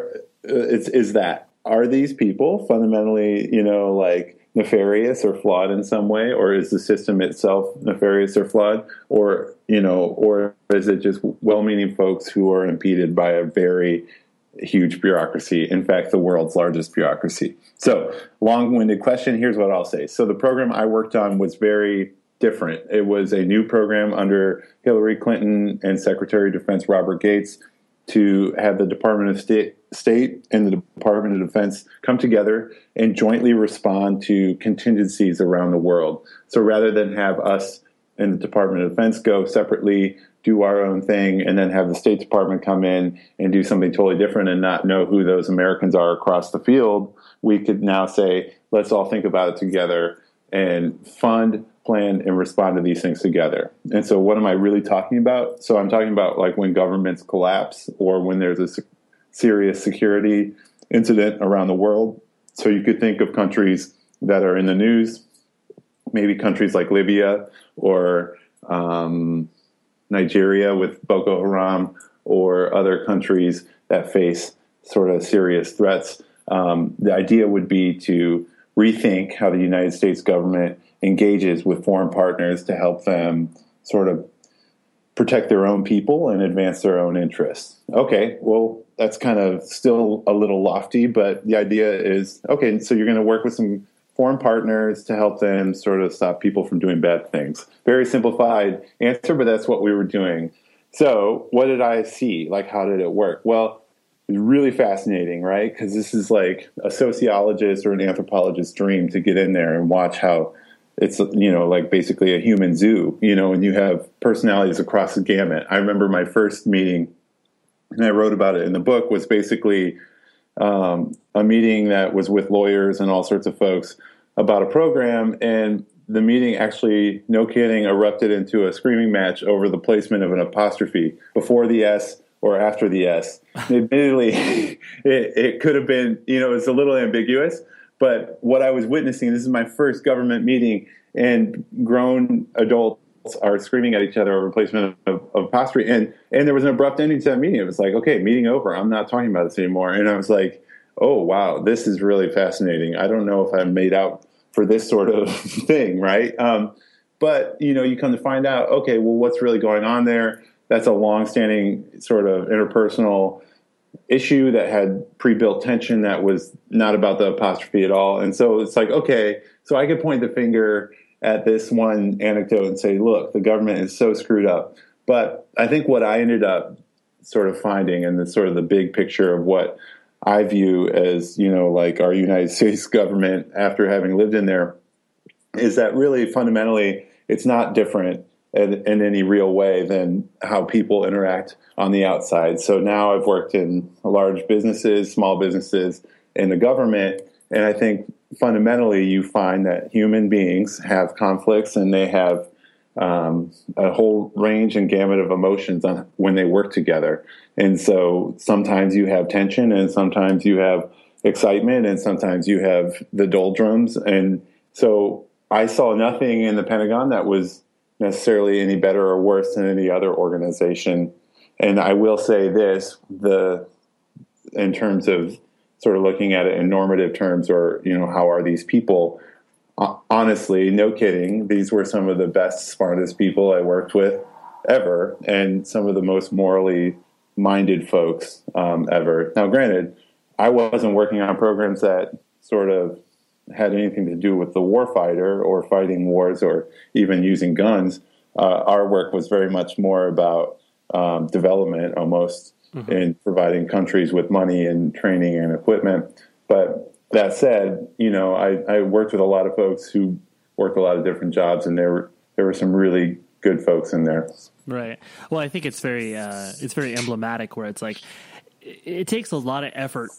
uh, is is that are these people fundamentally you know like nefarious or flawed in some way or is the system itself nefarious or flawed or you know or is it just well-meaning folks who are impeded by a very huge bureaucracy. In fact, the world's largest bureaucracy. So, long winded question. Here's what I'll say. So, the program I worked on was very different. It was a new program under Hillary Clinton and Secretary of Defense Robert Gates to have the Department of State, State and the Department of Defense come together and jointly respond to contingencies around the world. So, rather than have us and the Department of Defense go separately do our own thing and then have the State Department come in and do something totally different and not know who those Americans are across the field, we could now say, let's all think about it together and fund, plan, and respond to these things together. And so, what am I really talking about? So, I'm talking about like when governments collapse or when there's a serious security incident around the world. So you could think of countries that are in the news, maybe countries like Libya or um, Nigeria with Boko Haram or other countries that face sort of serious threats. Um, the idea would be to rethink how the United States government engages with foreign partners to help them sort of protect their own people and advance their own interests. Okay, well, that's kind of still a little lofty, but the idea is okay, so you're going to work with some foreign partners to help them sort of stop people from doing bad things. Very simplified answer, but that's what we were doing. So, what did I see? Like, how did it work? Well, it's really fascinating, right? Because this is like a sociologist or an anthropologist's dream to get in there and watch how it's you know like basically a human zoo you know and you have personalities across the gamut i remember my first meeting and i wrote about it in the book was basically um, a meeting that was with lawyers and all sorts of folks about a program and the meeting actually no kidding erupted into a screaming match over the placement of an apostrophe before the s or after the s. Admittedly [laughs] it, it could have been you know it's a little ambiguous but what I was witnessing, this is my first government meeting, and grown adults are screaming at each other over replacement of, of apostrophe. And and there was an abrupt ending to that meeting. It was like, okay, meeting over. I'm not talking about this anymore. And I was like, oh wow, this is really fascinating. I don't know if I'm made out for this sort of [laughs] thing, right? Um, but you know, you come to find out, okay, well, what's really going on there? That's a long-standing sort of interpersonal issue that had pre-built tension that was not about the apostrophe at all. And so it's like, okay, so I could point the finger at this one anecdote and say, look, the government is so screwed up. But I think what I ended up sort of finding and the sort of the big picture of what I view as, you know, like our United [laughs] States government after having lived in there is that really fundamentally it's not different in, in, any real way than how people interact on the outside. So now I've worked in large businesses, small businesses, in the government, and I think fundamentally you find that human beings have conflicts and they have um, a whole range and gamut of emotions on when they work together. And so sometimes you have tension, and sometimes you have excitement, and sometimes you have the doldrums. And so I saw nothing in the Pentagon that was necessarily any better or worse than any other organization. And I will say this: the in terms of sort of looking at it in normative terms, or you know, how are these people? honestly, no kidding, these were some of the best, smartest people I worked with ever, and some of the most morally minded folks um, ever. Now, granted, I wasn't working on programs that sort of had anything to do with the warfighter or fighting wars or even using guns. Uh, our work was very much more about um, development almost mm-hmm. in providing countries with money and training and equipment. But that said, you know, I, I worked with a lot of folks who worked a lot of different jobs, and there were there were some really good folks in there. Right. Well, I think it's very uh, it's very emblematic where it's like it takes a lot of effort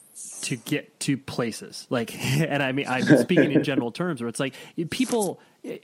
to get to places. Like [laughs] and i mean i'm speaking in general terms where it's like people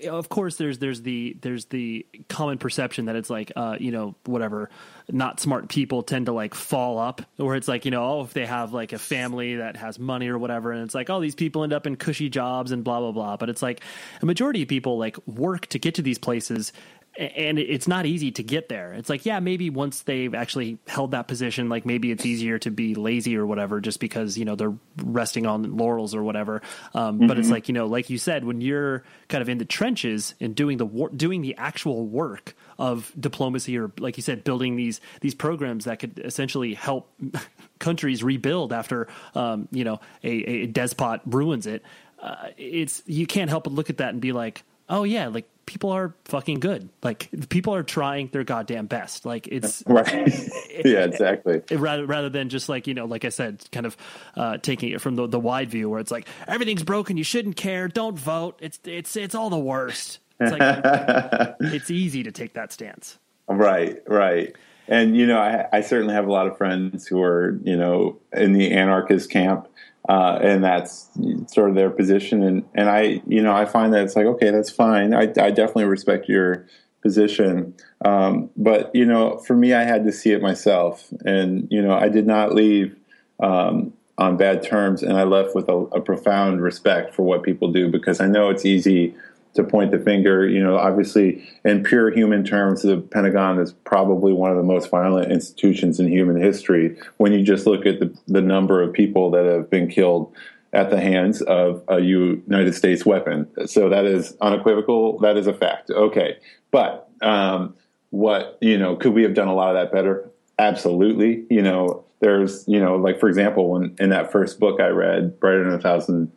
of course there's there's the there's the common perception that it's like uh you know whatever not smart people tend to like fall up where it's like you know oh if they have like a family that has money or whatever and it's like oh these people end up in cushy jobs and blah blah blah. But it's like a majority of people like work to get to these places and it's not easy to get there. It's like, yeah, maybe once they've actually held that position, like maybe it's easier to be lazy or whatever, just because you know they're resting on laurels or whatever. Um, mm-hmm. But it's mm-hmm. like you know, like you said, when you're kind of in the trenches and doing the wor- doing the actual work of diplomacy, or like you said, building these these programs that could essentially help [laughs] countries rebuild after um, you know a, a despot ruins it. Uh, it's you can't help but look at that and be like, oh yeah, like people are fucking good. Like people are trying their goddamn best. Like it's [laughs] right. [laughs] yeah, exactly. rather rather than just like you know, like I said, kind of uh, taking it from the the wide view where it's like everything's broken. You shouldn't care. Don't vote. It's it's it's all the worst. It's like [laughs] it's easy to take that stance. Right. Right. And you know, I, I certainly have a lot of friends who are you know in the anarchist camp uh, and that's sort of their position. And and I, you know, I find that it's like okay, that's fine. I, I definitely respect your position, um, but you know, for me, I had to see it myself, and you know, I did not leave um, on bad terms, and I left with a, a, profound respect for what people do because I know it's easy to point the finger. You know, obviously, in pure human terms, the Pentagon is probably one of the most violent institutions in human history. When you just look at the, the number of people that have been killed at the hands of a United States weapon, so that is unequivocal. That is a fact. Okay, but um, what you know, could we have done a lot of that better? Absolutely. You know, there's you know like for example when in that first book i read brighter than a thousand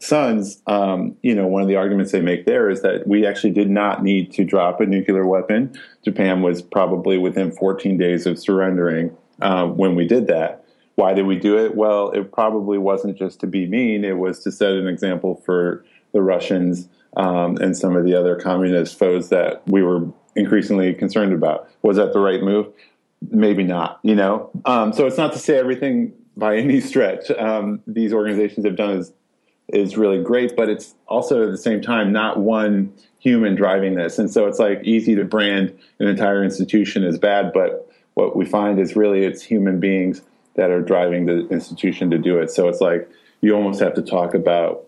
suns um, you know one of the arguments they make there is that we actually did not need to drop a nuclear weapon. Japan was probably within 14 days of surrendering uh, when we did that. Why did we do it? Well it probably wasn't just to be mean. It was to set an example for the russians um, and some of the other communist foes that we were increasingly concerned about. Was that the right move? Maybe not, you know? Um, so it's not to say everything by [laughs] any stretch um, these organizations have done is, is really great, but it's also at the same time not one human driving this. And so it's like easy to brand an entire institution as bad, but what we find is really it's human beings that are driving the institution to do it. So it's like you almost have to talk about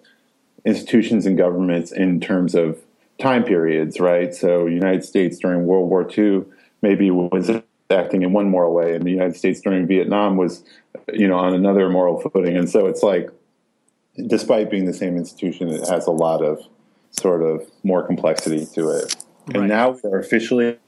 institutions and governments in terms of time periods, right? So United States during World War II maybe was acting in one moral way, and the United States during Vietnam was, you know, on another moral footing. And so it's like, despite being the same institution, it has a lot of sort of more complexity to it. Right. And now we're officially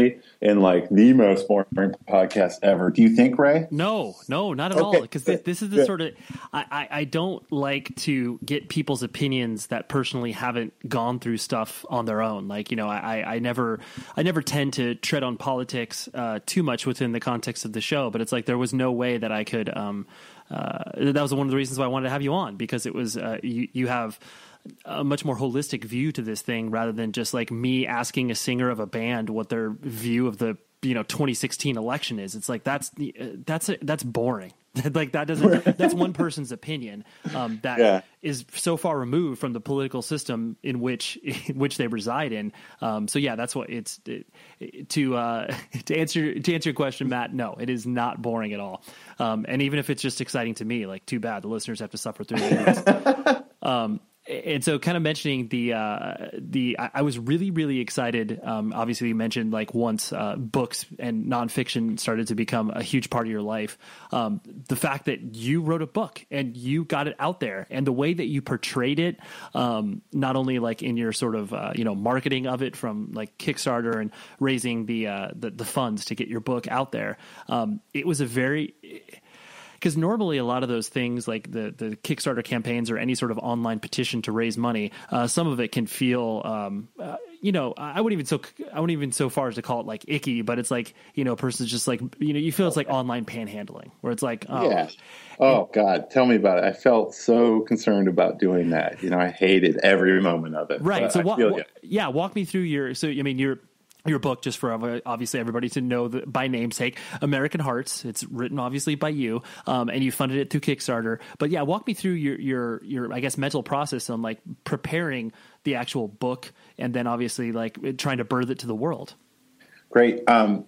in like the most boring podcast ever. Do you think, Ray? No, no, not at okay. all. Because this, this, is the sort of I, I, I don't like to get people's opinions that personally haven't gone through stuff on their own. Like you know, I, I never I never tend to tread on politics uh, too much within the context of the show. But it's like there was no way that I could. Um, that was one of the reasons why I wanted to have you on because it was uh, you you have a much more holistic view to this thing rather than just like me asking a singer of a band what their view of the you know 2016 election is it's like that's the uh, that's a, that's boring. [laughs] Like that doesn't that's one person's opinion um, that yeah. is so far removed from the political system in which in [laughs] which they reside in. Um, so yeah that's what it's it, to uh, [laughs] to answer to answer your question Matt no it is not boring at all. Um, and even if it's just exciting to me like too bad the listeners have to suffer through it. Um, and so kind of mentioning the uh, the I, I, was really really excited. Um, obviously, you mentioned like once uh, books and nonfiction started to become a huge part of your life. Um, the fact that you wrote a book and you got it out there, and the way that you portrayed it, um, not only like in your sort of uh, you know marketing of it from like Kickstarter and raising the uh, the, the, funds to get your book out there, um, it was a very because normally a lot of those things like the the Kickstarter campaigns or any sort of online petition to raise money, uh, some of it can feel. Um, uh, you know, I wouldn't even so I wouldn't even so far as to call it like icky, but it's like you know, a person's just like you know, you feel it's like online panhandling, where it's like, oh, yeah, oh God, tell me about it. I felt so concerned about doing that. You know, I hated every moment of it. Right. So, wa- yeah, walk me through your. So, I mean, you're your book just for obviously everybody to know that by namesake american hearts. It's written obviously by you um, and you funded it through kickstarter. But yeah walk me through your your your i guess mental process on like preparing the actual book and then obviously like trying to birth it to the world. Great. Um,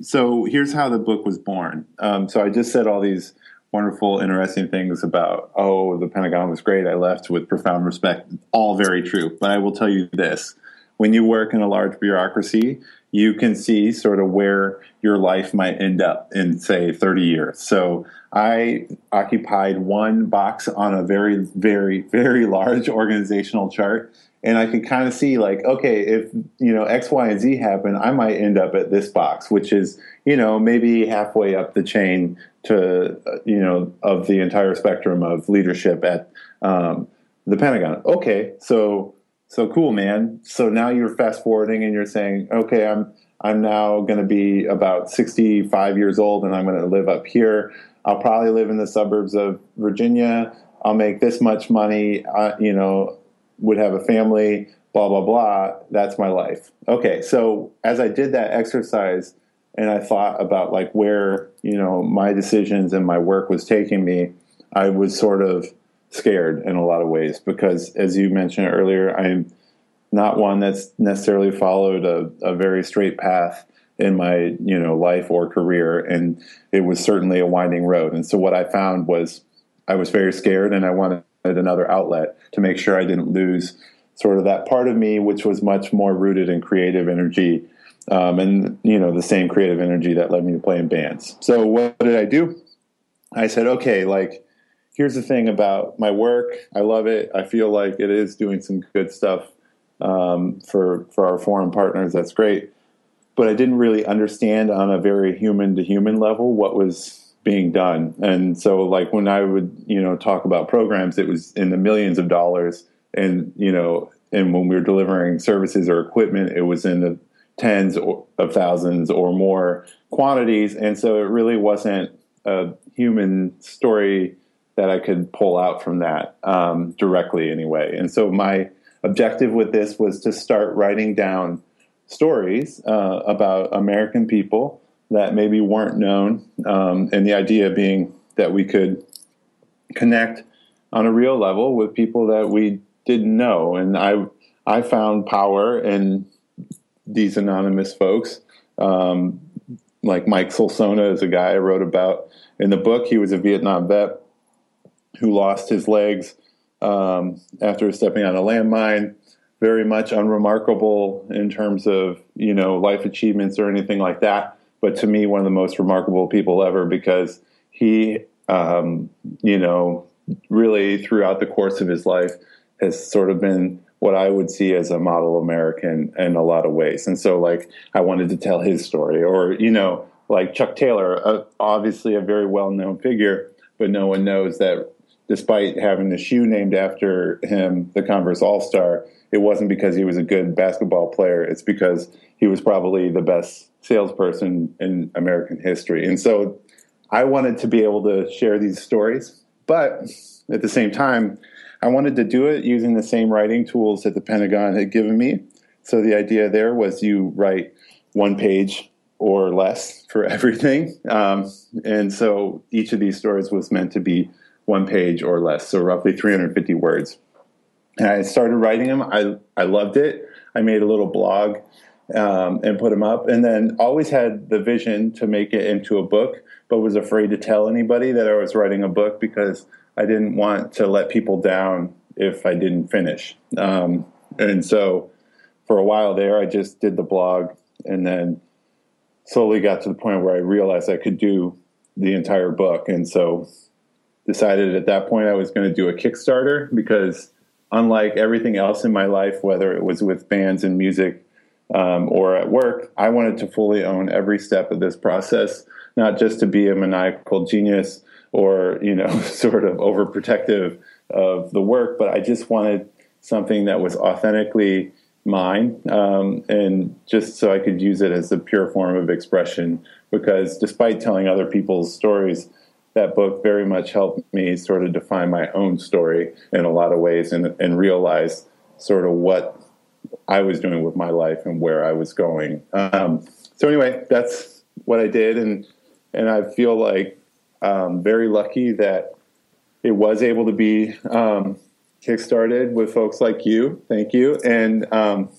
so here's how the book was born. Um, so i just said all these wonderful interesting things about oh the pentagon was great. I left with profound respect. All very true. But i will tell you this when you work in a large bureaucracy, you can see sort of where your life might end up in, say, 30 years. So I occupied one box on a very, very, very large organizational chart. And I could kind of see, like, okay, if you know X, Y, and Z happen, I might end up at this box, which is you know maybe halfway up the chain to you know of the entire spectrum of leadership at um, the Pentagon. Okay, so so cool, man. So now you're fast forwarding and you're saying, okay, I'm I'm now going to be about 65 years old and I'm going to live up here. I'll probably live in the suburbs of Virginia. I'll make this much money. Uh, you know, would have a family. Blah blah blah. That's my life. Okay, so as I did that exercise and I thought about like where you know my decisions and my work was taking me, I was sort of scared in a lot of ways because, as you mentioned earlier, I'm not one that's necessarily followed a, a very straight path in my you know life or career, and it was certainly a winding road. And so what I found was I was very scared, and I wanted another outlet to make sure I didn't lose sort of that part of me, which was much more rooted in creative energy, um, and you know the same creative energy that led me to play in bands. So what did I do? I said, okay, like here's the thing about my work. I love it. I feel like it is doing some good stuff um, for for our foreign partners. That's great, but I didn't really understand on a very human to human level what was being done. And so, like when I would you know talk about programs, it was in the millions of dollars, and you know, and when we were delivering services or equipment, it was in the tens of thousands or more quantities. And so, it really wasn't a human story that I could pull out from that um, directly anyway. And so my objective with this was to start writing down stories uh, about American people that maybe weren't known, um, and the idea being that we could connect on a real level with people that we didn't know. And I I found power in these anonymous folks. Um, like Mike Solsona is a guy I wrote about in the book. He was a Vietnam vet who lost his legs um, after stepping on a landmine. Very much unremarkable in terms of you know life achievements or anything like that. But to me, one of the most remarkable people ever because he, um, you know, really throughout the course of his life has sort of been what I would see as a model American in a lot of ways. And so, like, I wanted to tell his story, or you know, like Chuck Taylor, uh, obviously a very well known figure, but no one knows that despite having the shoe named after him, the Converse All Star, it wasn't because he was a good basketball player. It's because he was probably the best salesperson in American history. And so I wanted to be able to share these stories, but at the same time, I wanted to do it using the same writing tools that the Pentagon had given me. So the idea there was you write one page or less for [laughs] everything. Um, and so each of these stories was meant to be one page or less, so roughly 350 words. And I started writing them. I, I loved it. I made a little blog um, and put them up, and then always had the vision to make it into a book, but was afraid to tell anybody that I was writing a book because I didn't want to let people down if I didn't finish. Um, and so for a while there, I just did the blog and then slowly got to the point where I realized I could do the entire book. And so decided at that point I was going to do a Kickstarter because, unlike everything else in my life, whether it was with bands and music um, or at work, I wanted to fully own every step of this process, not just to be a maniacal genius or you know [laughs] sort of overprotective of the work, but I just wanted something that was authentically mine um, and just so I could use it as a pure form of expression. Because despite telling other people's stories, that book very much helped me sort of define my own story in a lot of ways and, and realize sort of what I was doing with my life and where I was going. Um, so anyway, that's what I did, and and I feel like um, very lucky that it was able to be um, kickstarted with folks like you. Thank you, and um,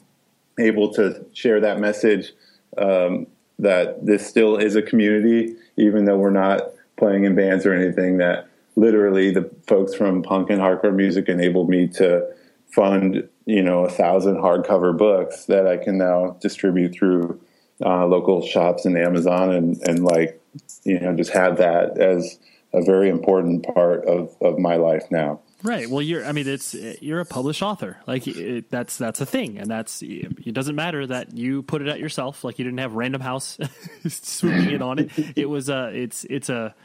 able to share that message um, that this still is a community, even though we're not playing in bands or anything that literally the folks from punk and hardcore music enabled me to fund you know a thousand hardcover books that I can now distribute through uh, local shops and Amazon and and like you know just have that as a very important part of of my life now. Right. Well, you're. I mean, it's you're a published author. Like it, that's that's a thing, and that's it doesn't matter that you put it out yourself. Like you didn't have Random House [laughs] swooping in on it. It was a. It's it's a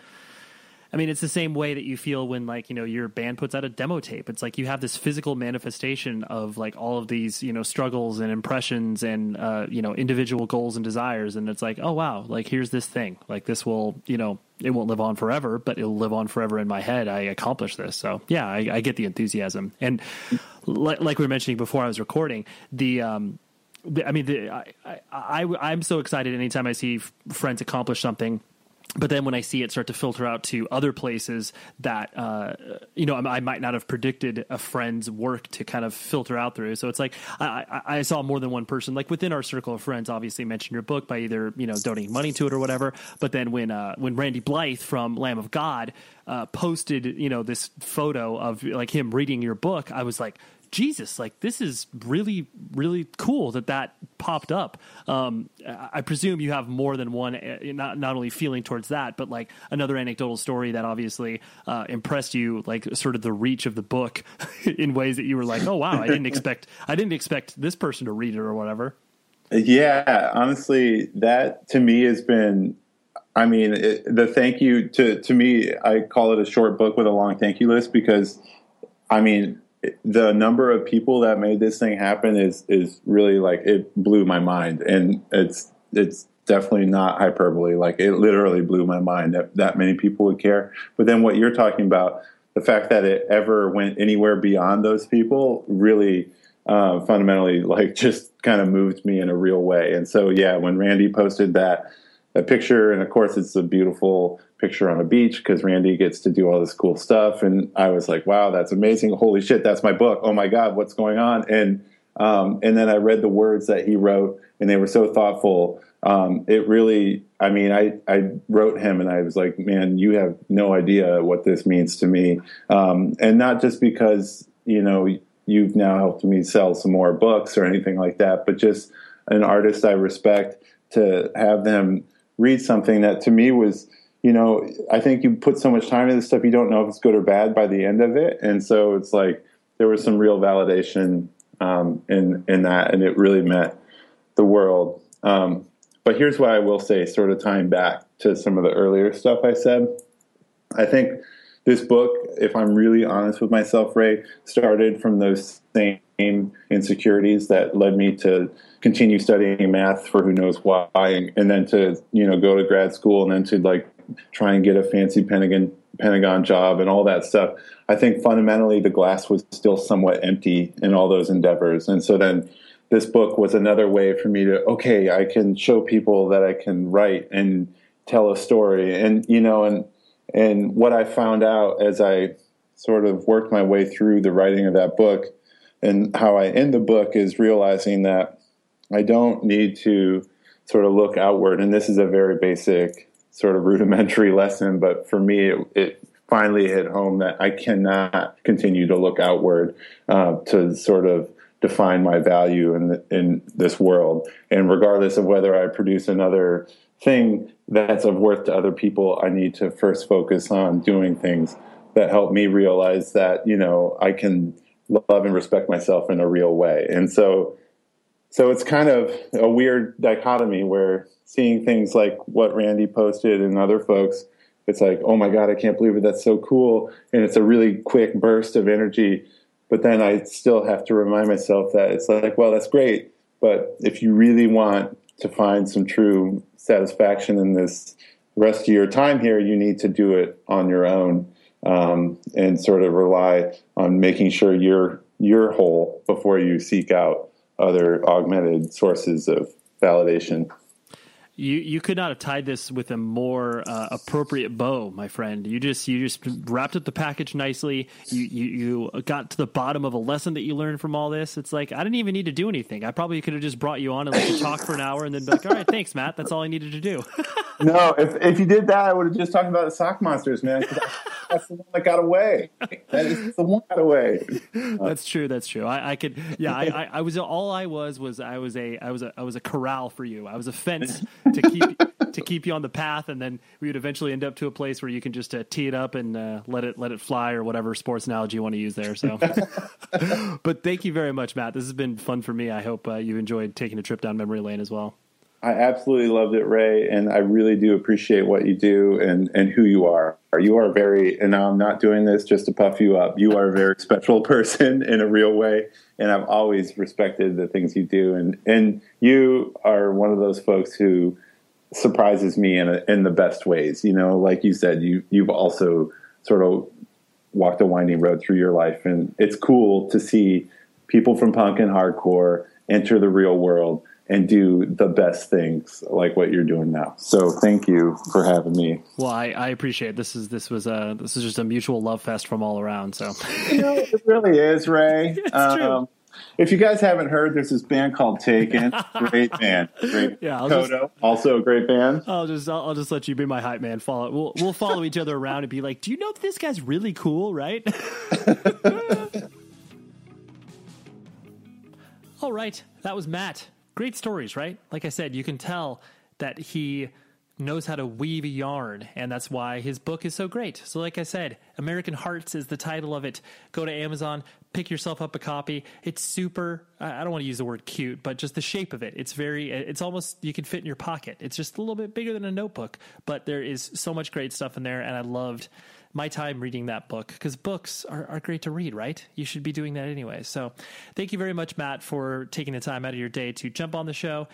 I mean, it's the same way that you feel when like you know your band puts out a demo tape. It's like you have this physical manifestation of like all of these you know struggles and impressions and uh, you know individual goals and desires, and it's like oh wow, like here's this thing. Like this will you know it won't live on forever, but it'll live on forever in my head. I accomplished this, so yeah, I, I get the enthusiasm. And like, like we were mentioning before I was recording, the um, I mean, the, I, I, I, I'm so excited anytime I see friends accomplish something but then when I see it start to filter out to other places that uh, you know I, I, might not have predicted a friend's work to kind of filter out through. So it's like I, I, saw more than one person like within our circle of friends. Obviously, mention your book by either you know donating money to it or whatever. But then when uh, when Randy Blythe from Lamb of God uh, posted you know this photo of like him reading your book, I was like, Jesus, like this is really, really cool that that popped up. Um, I presume you have more than one, uh, not not only feeling towards that, but like another anecdotal story that obviously uh, impressed you, like sort of the reach of the book [laughs] in ways that you were like, oh wow, I didn't [laughs] expect, I didn't expect this person to read it or whatever. Yeah, honestly, that to me has been I mean, it, the thank you to to me, I call it a short book with a long thank you list because, I mean, the number of people that made this thing happen is is really like it blew my mind, and it's it's definitely not hyperbole. Like it literally blew my mind that that many people would care. But then what you're talking about, the fact that it ever went anywhere beyond those people, really uh, fundamentally like [laughs] just kind of moved me in a real way. And so yeah, when Randy posted that that picture, and of course it's a beautiful picture on a beach because Randy gets to do all this cool stuff. And I was like, wow, that's amazing. Holy shit, that's my book. Oh my God, what's going on? And um, and then I read the words that he wrote, and they were so thoughtful. Um, it really, I mean, I, I wrote him and I was like, man, you have no idea what this means to me. Um, and not just because, you know, you've now helped me sell some more books or anything like that, but just an artist I respect to have them read something that to me was you know, I think you put so much time into this stuff, you don't know if it's good or bad by the end of it. And so it's like there was some real validation um, in in that, and it really meant the world. Um, but here's what I will say, sort of tying back to some of the earlier stuff I said. I think this book, if I'm really honest with myself, Ray, started from those same insecurities that led me to continue studying math for who knows why, and, and then to you know go to grad school and then to like try and get a fancy Pentagon Pentagon job and all that stuff. I think fundamentally the glass was still somewhat empty in all those endeavors, and so then this book was another way for me to okay, I can show people that I can write and tell a story, and you know, and and what I found out as I sort of worked my way through the writing of that book and how I end the book is realizing that I don't need to sort of look outward, and this is a very basic sort of [laughs] rudimentary lesson, but for me, it, it finally hit home that I cannot continue to look outward uh, to sort of define my value in the, in this world. And regardless of whether I produce another thing that's of worth to other people, I need to first focus on doing things that help me realize that you know I can love and respect myself in a real way. And so so it's kind of a weird dichotomy where seeing things like what Randy posted and other folks, it's like, oh my God, I can't believe it. That's so cool. And it's a really quick burst of energy. But then I still have to remind myself that it's like, well, that's great. But if you really want to find some true satisfaction in this rest of your time here, you need to do it on your own um, and sort of rely on making sure you're you're whole before you seek out other augmented sources of validation. You you could not have tied this with a more uh, appropriate bow, my friend. You just you just wrapped up the package nicely. You, you you got to the bottom of a lesson that you learned from all this. It's like I didn't even need to do anything. I probably could have just brought you on and let you talk for an hour and then be like, "All right, thanks, Matt. That's all I needed to do." [laughs] no, if if you did that, I would have just talked about the sock monsters, man. That's the one that got away. That is the one that got away. [laughs] that's true. That's true. I, I could. Yeah, I, I, I was all I was was I was a I was a I was a corral for you. I was a fence to keep to keep you on the path, and then we would eventually end up to a place where you can just uh, tee it up and uh, let it let it fly, or whatever sports analogy you want to use there. So, [laughs] but thank you very much, Matt. This has been fun for me. I hope uh, you enjoyed taking a trip down memory lane as well. I absolutely loved it, Ray, and I really do appreciate what you do and, and who you are. You are very, and I'm not doing this just to puff you up. You are a very [laughs] special person in a real way, and I've always respected the things you do. And and you are one of those folks who surprises me in a, in the best ways. You know, like you said, you you've also sort of walked a winding road through your life, and it's cool to see people from punk and hardcore enter the real world and do the best things like what you're doing now. So thank you for having me. Well, I, I appreciate it. this. Is this was a this is just a mutual love fest from all around. So you know, it really is, Ray. [laughs] it's um, true. If you guys haven't heard, there's this band called Taken. Great band. Great. [laughs] Yeah, I'll Kodo, just- also a great band. I'll just I'll, I'll just let you be my hype man. Follow we'll we'll follow each other around and be like, do you know this guy's really cool, right? [laughs] All right, that was Matt. Great stories, right? Like I said, you can tell that he knows how to weave a yarn, and that's why his book is so great. So, like I said, American Hearts is the title of it. Go to Amazon, pick yourself up a copy. It's super, I I don't want to use the word cute, but just the shape of it. It's very, it's almost, you can fit in your pocket. It's just a little bit bigger than a notebook, but there is so much great stuff in there, and I loved my time reading that book because books are, are great to read, right? You should be doing that anyway. So, thank you very much, Matt, for taking the time out of your day to jump on the show.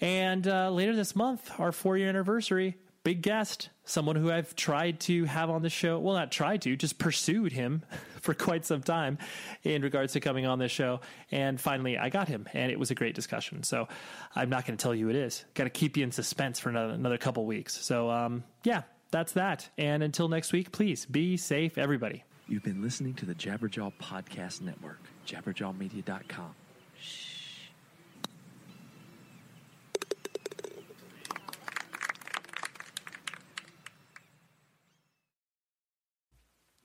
And uh, later this month, our four year anniversary, big guest, someone who I've tried to have on the show. Well, not tried to, just pursued him [laughs] for quite some time in regards to coming on this show. And finally, I got him, and it was a great discussion. So I'm not going to tell you it is. Got to keep you in suspense for another, another couple weeks. So, um, yeah, that's that. And until next week, please be safe, everybody. You've been listening to the Jabberjaw Podcast Network, jabberjawmedia.com.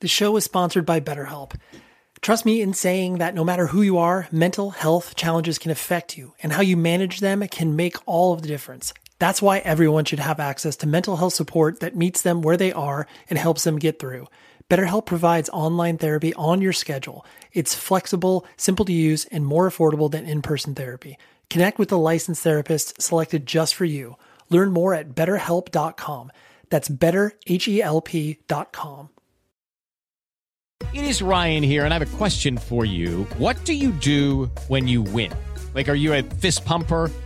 The show is sponsored by BetterHelp. Trust me in saying that no matter who you are, mental health challenges can affect you, and how you manage them can make all of the difference. That's why everyone should have access to mental health support that meets them where they are and helps them get through. BetterHelp provides online therapy on your schedule. It's flexible, simple to use, and more affordable than in person therapy. Connect with a licensed therapist selected just for you. Learn more at betterhelp.com. That's betterhelp.com. It is Ryan here, and I have a question for you. What do you do when you win? Like, are you a fist pumper?